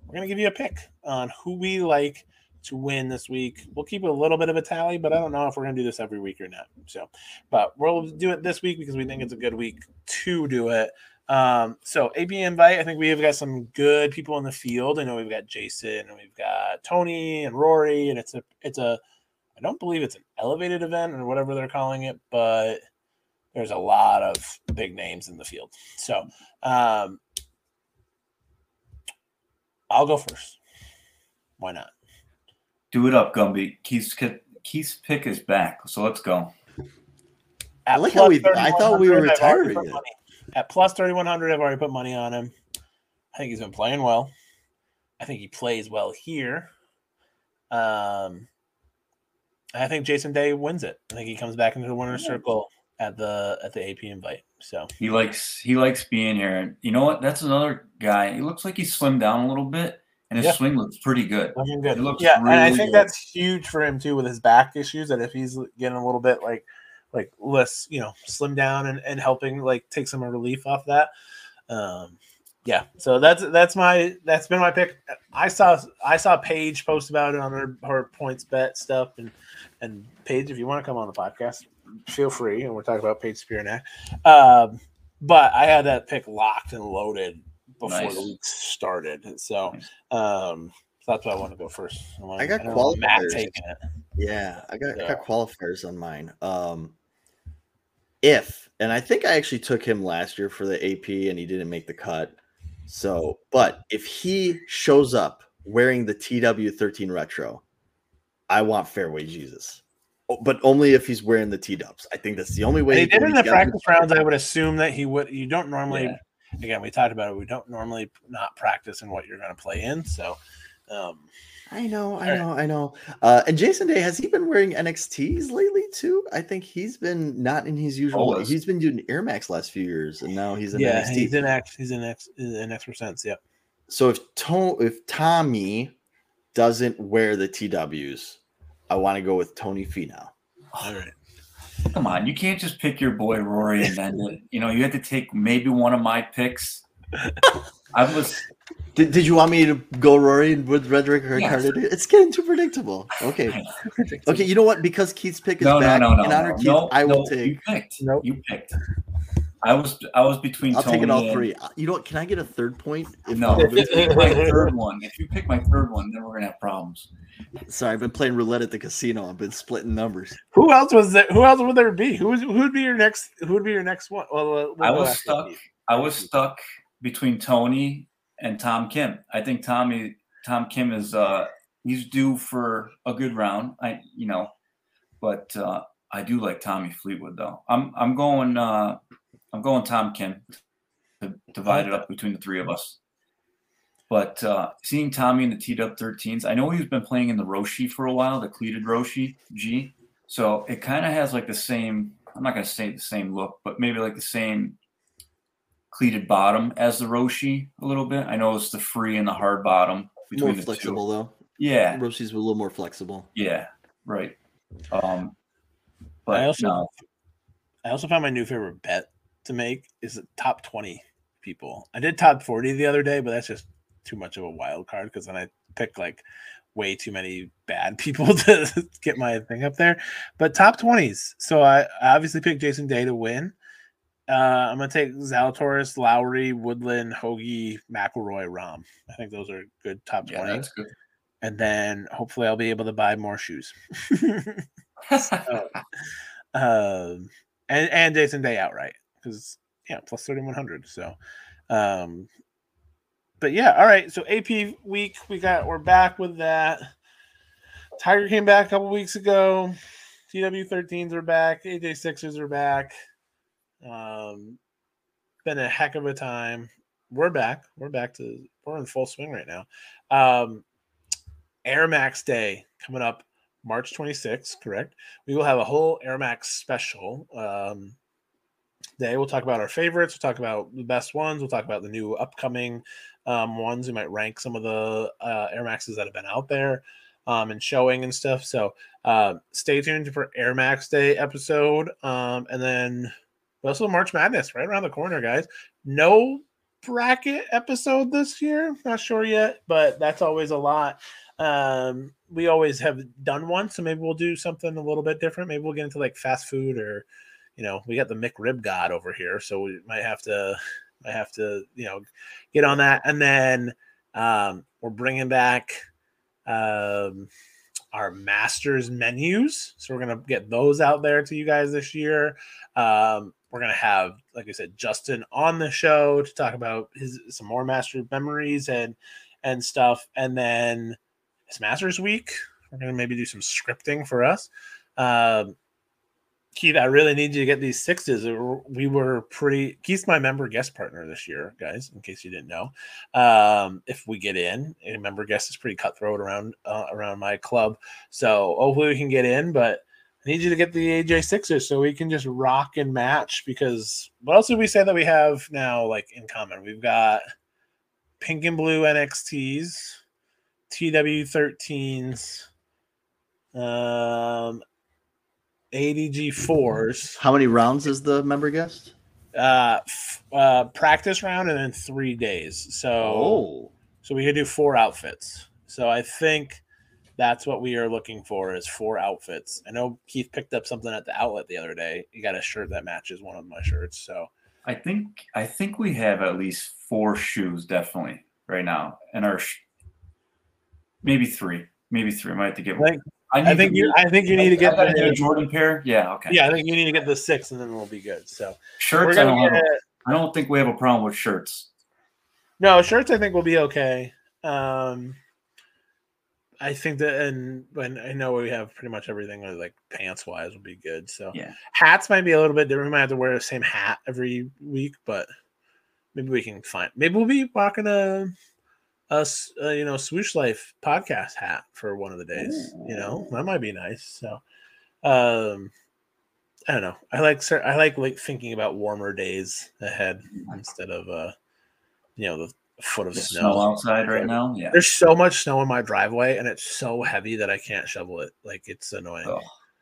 [SPEAKER 1] We're going to give you a pick on who we like to win this week. We'll keep a little bit of a tally, but I don't know if we're going to do this every week or not. So, but we'll do it this week because we think it's a good week to do it. Um, so AP invite, I think we have got some good people in the field. I know we've got Jason and we've got Tony and Rory, and it's a it's a I don't believe it's an elevated event or whatever they're calling it, but there's a lot of big names in the field. So um I'll go first. Why not?
[SPEAKER 2] Do it up, Gumby. Keith's Keith's pick is back, so let's go.
[SPEAKER 1] At
[SPEAKER 3] I like how we- I thought we were
[SPEAKER 1] 3,100,
[SPEAKER 3] retiring
[SPEAKER 1] put
[SPEAKER 3] it.
[SPEAKER 1] money- At plus 3,100, I've already put money on him. I think he's been playing well. I think he plays well here. Um, I think Jason Day wins it. I think he comes back into the winner's circle at the at the AP invite. So
[SPEAKER 2] He likes he likes being here. You know what? That's another guy. He looks like he slimmed down a little bit, and his
[SPEAKER 1] Yeah.
[SPEAKER 2] swing looks pretty good.
[SPEAKER 1] looking good.
[SPEAKER 2] It looks
[SPEAKER 1] yeah, and I think
[SPEAKER 2] good.
[SPEAKER 1] that's huge for him too with his back issues. That if he's getting a little bit like like less, you know, slim down and, and helping like take some relief off that. Um yeah, so that's that's my that's been my pick. I saw I saw Paige post about it on her her points bet stuff and and Paige, if you want to come on the podcast, feel free. And we're talking about Paige Spiranac. Um, but I had that pick locked and loaded before
[SPEAKER 2] Nice.
[SPEAKER 1] the week started. So
[SPEAKER 2] Nice.
[SPEAKER 1] um so that's why I want to go first. want-
[SPEAKER 3] I got
[SPEAKER 1] don't Matt
[SPEAKER 3] qualifiers.
[SPEAKER 1] taking it.
[SPEAKER 3] Yeah, I got, I got qualifiers on mine. Um, if and I think I actually took him last year for the AP and he didn't make the cut. So, but if he shows up wearing the TW13 retro, I want fairway Jesus. Oh, But only if he's wearing the T dubs. I think that's the only way.
[SPEAKER 1] And he did in the practice rounds. I would assume that he would. You don't normally.
[SPEAKER 2] Yeah.
[SPEAKER 1] Again, we talked about it. We don't normally not practice in what you're going to play in. So, um,
[SPEAKER 3] I know, I know, I know. Uh, and Jason Day has he been wearing NXTs lately too? I think he's been not in his usual.
[SPEAKER 2] Always.
[SPEAKER 3] He's been doing Air Max last few years, and now he's in
[SPEAKER 1] yeah,
[SPEAKER 3] NXT.
[SPEAKER 1] he's in X. He's in X. In X percent. Yep.
[SPEAKER 3] so if to- if Tommy doesn't wear the TWs, I want to go with Tony Finau.
[SPEAKER 1] All right.
[SPEAKER 2] Come on, you can't just pick your boy Rory and then you know you had to take maybe one of my picks. I was
[SPEAKER 3] Did, did you want me to go Rory and with Redrick or
[SPEAKER 2] Yes.
[SPEAKER 3] Ricardo? It's getting too predictable. Okay. Okay, you know what? Because Keith's pick is
[SPEAKER 2] no, no,
[SPEAKER 3] back
[SPEAKER 2] no, no,
[SPEAKER 3] in honor
[SPEAKER 2] no,
[SPEAKER 3] Keith,
[SPEAKER 2] no,
[SPEAKER 3] I will
[SPEAKER 2] no,
[SPEAKER 3] take.
[SPEAKER 2] You picked.
[SPEAKER 1] Nope.
[SPEAKER 2] You picked. I was I was between.
[SPEAKER 3] I'll take it all
[SPEAKER 2] Tony and-
[SPEAKER 3] three. Uh, You know what? Can I get a third point? If
[SPEAKER 2] No,
[SPEAKER 3] you
[SPEAKER 2] if you pick my third one, if you pick my third one, then we're gonna have problems.
[SPEAKER 3] Sorry, I've been playing roulette at the casino. I've been splitting numbers.
[SPEAKER 1] Who else was there? Who else would there be? Who was, who would be your next? Who would be your next one? Well, we'll
[SPEAKER 2] I was stuck. I was stuck between Tony and Tom Kim. I think Tommy Tom Kim is uh he's due for a good round. I you know, but uh I do like Tommy Fleetwood though. I'm I'm going uh I'm going Tom Kim to divide it up between the three of us. But uh seeing Tommy in the T Dub 13s, I know he's been playing in the Roshe for a while, the cleated Roshe G. So it kind of has like the same I'm not gonna say the same look, but maybe like the same cleated bottom as the Roshe a little bit. I know it's the free and the hard bottom between
[SPEAKER 3] More
[SPEAKER 2] the
[SPEAKER 3] flexible
[SPEAKER 2] two.
[SPEAKER 3] though.
[SPEAKER 2] Yeah,
[SPEAKER 3] Roshe's a little more flexible.
[SPEAKER 2] yeah, right. Um, but
[SPEAKER 1] I also
[SPEAKER 2] no,
[SPEAKER 1] I also found my new favorite bet to make is top twenty people. I did top forty the other day, but that's just too much of a wild card because then I pick like way too many bad people to get my thing up there. But top twenties. So I, I obviously picked Jason Day to win. Uh, I'm gonna take Zalatoris, Lowry, Woodland, Hoge, McIlroy, Rahm. I think those are good top
[SPEAKER 2] yeah,
[SPEAKER 1] twenty.
[SPEAKER 2] that's good.
[SPEAKER 1] and then hopefully I'll be able to buy more shoes. um, and and Jason Day outright because yeah, plus thirty one hundred. So, um, but yeah, all right. So AP week we got we're back with that. Tiger came back a couple weeks ago. TW 13s are back. AJ 6s are back. Um, been a heck of a time. We're back. We're back to we're in full swing right now. Um, Air Max Day coming up March 26th, correct? We will have a whole Air Max special um, day. We'll talk about our favorites. We'll talk about the best ones. We'll talk about the new upcoming um, ones. We might rank some of the uh, Air Maxes that have been out there um, and showing and stuff. So uh, stay tuned for Air Max Day episode. Um, and then also March Madness right around the corner, guys. No bracket episode this year. Not sure yet, but that's always a lot. Um, we always have done one, so maybe we'll do something a little bit different. Maybe we'll get into like fast food or, you know, we got the McRib God over here, so we might have to, might have to, you know, get on that. And then um, we're bringing back um, our masters menus, so we're gonna get those out there to you guys this year. Um, we're gonna have, like I said, Justin on the show to talk about his some more master memories and and stuff, and then it's Masters Week. We're gonna maybe do some scripting for us. Um, Keith, I really need you to get these sixes. We were pretty. Keith's my member guest partner this year, guys. In case you didn't know, um, if we get in, a member guest is pretty cutthroat around uh, around my club. So hopefully we can get in. But I need you to get the AJ Sixers so we can just rock and match. Because what else did we say that we have now, like in common? We've got pink and blue NXTs, TW13s, um, ADG fours,
[SPEAKER 3] How many rounds is the member guest?
[SPEAKER 1] uh, f- uh, practice round, and then three days. So,
[SPEAKER 3] Oh,
[SPEAKER 1] so we could do four outfits. So I think that's what we are looking for is four outfits. I know Keith picked up something at the outlet the other day. He got a shirt that matches one of my shirts. So
[SPEAKER 2] I think I think we have at least four shoes definitely right now, and our sh- maybe three, maybe three. I might have to get.
[SPEAKER 1] I think-
[SPEAKER 2] need
[SPEAKER 1] I think you I think you need to get
[SPEAKER 2] I
[SPEAKER 1] the
[SPEAKER 2] Jordan pair. Yeah, okay.
[SPEAKER 1] yeah I think you need to get the six and then we'll be good. So
[SPEAKER 2] shirts. I don't,
[SPEAKER 1] get
[SPEAKER 2] a- I don't think we have a problem with shirts.
[SPEAKER 1] no shirts. I think will be okay. Um, I think that and when I know we have pretty much everything uh, like pants wise will be good. So
[SPEAKER 2] Yeah.
[SPEAKER 1] hats might be a little bit different. We might have to wear the same hat every week, but maybe we can find. Maybe we'll be walking a us, uh, you know, swoosh life podcast hat for one of the days. You know, that might be nice. So, um, I don't know. I like I like like thinking about warmer days ahead instead of uh, you know, the foot of
[SPEAKER 2] The
[SPEAKER 1] snow.
[SPEAKER 2] snow outside right now. Yeah.
[SPEAKER 1] There's so much snow in my driveway, and it's so heavy that I can't shovel it. Like it's annoying.
[SPEAKER 2] Oh,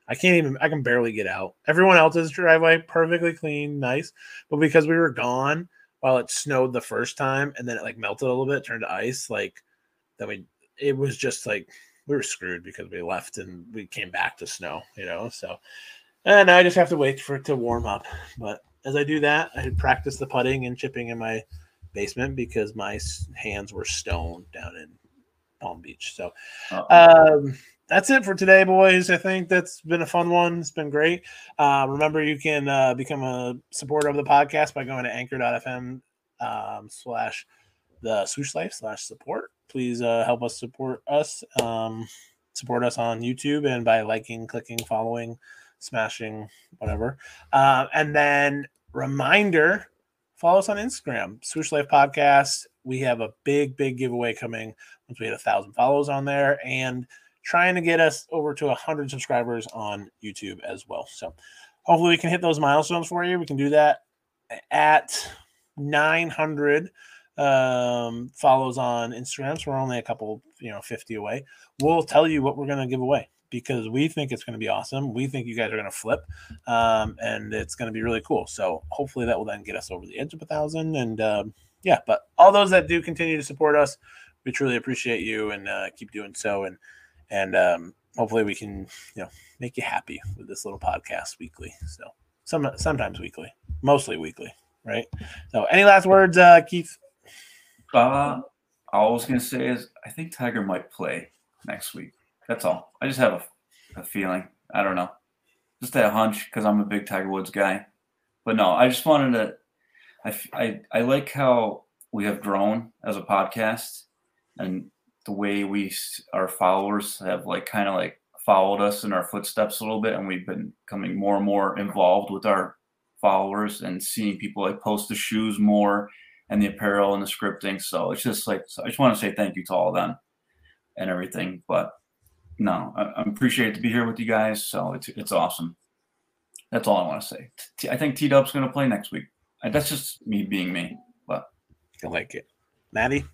[SPEAKER 1] I can't even. I can barely get out. Everyone else's driveway perfectly clean, nice, but because we were gone while it snowed the first time, and then it like melted a little bit, turned to ice, like then we. It was just like we were screwed because we left and we came back to snow, you know. So, and I just have to wait for it to warm up. But as I do that, I practice the putting and chipping in my basement because my hands were stone down in Palm Beach. So, um, that's it for today, boys. I think that's been a fun one. It's been great. Uh, remember, you can uh, become a supporter of the podcast by going to anchor.fm um, slash the swoosh life slash support. Please uh, help us support us. Um, support us on YouTube and by liking, clicking, following, smashing, whatever. Uh, and then reminder follow us on Instagram, Swoosh Life Podcast. We have a big, big giveaway coming once we hit a thousand follows on there, and trying to get us over to a hundred subscribers on YouTube as well. So hopefully we can hit those milestones for you. We can do that at 900 um follows on Instagram. So we're only a couple, you know, 50 away. We'll tell you what we're going to give away because we think it's going to be awesome. We think you guys are going to flip, um, and it's going to be really cool. So hopefully that will then get us over the edge of a thousand. And um, yeah, but all those that do continue to support us, we truly appreciate you and uh, keep doing so. And and um, hopefully we can you know make you happy with this little podcast weekly. So some sometimes weekly, mostly weekly, right? So any last words, uh, Keith?
[SPEAKER 2] Uh, all I was gonna say is I think Tiger might play next week. That's all. I just have a, a feeling. I don't know. Just a hunch because I'm a big Tiger Woods guy. But no, I just wanted to. I, I, I like how we have grown as a podcast, and the way we our followers have like kind of like followed us in our footsteps a little bit, and we've been becoming more and more involved with our followers and seeing people like post the shoes more and the apparel and the scripting. So it's just like so I just want to say thank you to all of them and everything. But no, I, I appreciate to be here with you guys. So it's it's awesome. That's all I want to say. T- I think T Dub's going to play next week. That's just me being me. But
[SPEAKER 1] I like it, Maddie.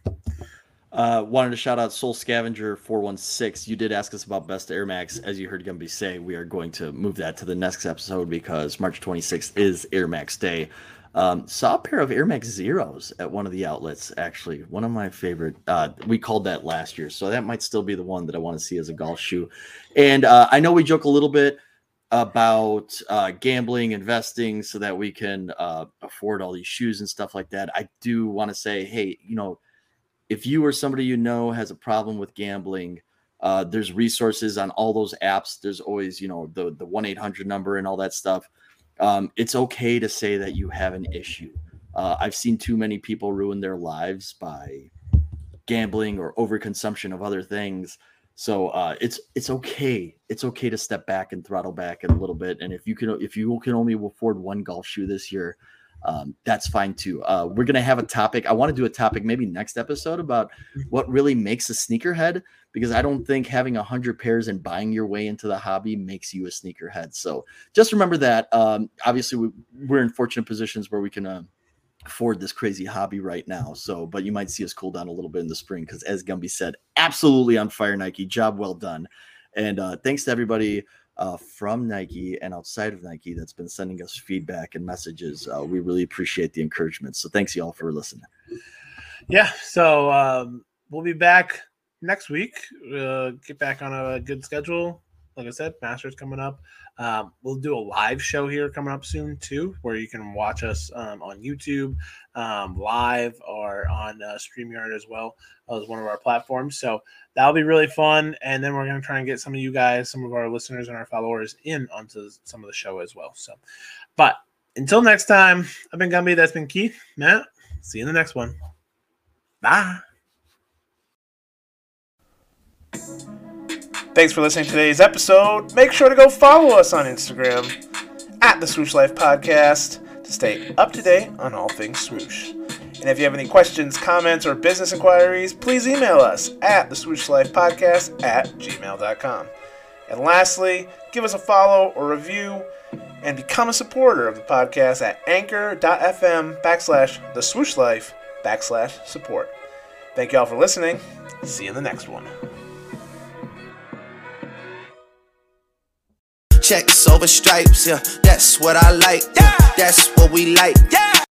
[SPEAKER 3] Uh, wanted to shout out Soul Scavenger 416. You did ask us about Best Air Max. As you heard Gumby say, we are going to move that to the next episode because March 26th is Air Max Day. Um, saw a pair of Air Max Zeros at one of the outlets, actually. One of my favorite. Uh, we called that last year. So that might still be the one that I want to see as a golf shoe. And uh, I know we joke a little bit about uh, gambling, investing, so that we can uh, afford all these shoes and stuff like that. I do want to say, hey, you know, if you or somebody you know has a problem with gambling, uh, there's resources on all those apps. There's always, you know, the the one eight hundred number and all that stuff. Um, it's okay to say that you have an issue. Uh, I've seen too many people ruin their lives by gambling or overconsumption of other things. So uh, it's it's okay. It's okay to step back and throttle back a little bit. And if you can if you can only afford one golf shoe this year, um, that's fine too. Uh, we're gonna have a topic. I want to do a topic maybe next episode about what really makes a sneakerhead because I don't think having a hundred pairs and buying your way into the hobby makes you a sneakerhead. So just remember that. Um, obviously, we, we're in fortunate positions where we can. Uh, afford this crazy hobby right now. So, but you might see us cool down a little bit in the spring because, as Gumby said, absolutely on fire, Nike. Job well done. And uh, thanks to everybody uh, from Nike and outside of Nike that's been sending us feedback and messages. Uh, we really appreciate the encouragement. So, thanks y'all for listening.
[SPEAKER 1] Yeah, so um, we'll be back next week. Uh, get back on a good schedule. Like I said, Masters coming up. Um, we'll do a live show here coming up soon too, where you can watch us um, on YouTube um, live or on uh, Streamyard as well as one of our platforms. So that'll be really fun. And then we're going to try and get some of you guys, some of our listeners and our followers in onto some of the show as well. So, but until next time, I've been Gumby. That's been Keith. Matt. See you in the next one. Bye. Thanks for listening to today's episode. Make sure to go follow us on Instagram at the Swoosh Life Podcast to stay up to date on all things swoosh. And if you have any questions, comments, or business inquiries, please email us at the Swoosh Life Podcast at gmail.com. And lastly, give us a follow or review and become a supporter of the podcast at anchor.fm backslash the swoosh life backslash support. Thank you all for listening. See you in the next one.
[SPEAKER 4] Check over stripes, yeah, that's what I like. Yeah, that's what we like. Yeah.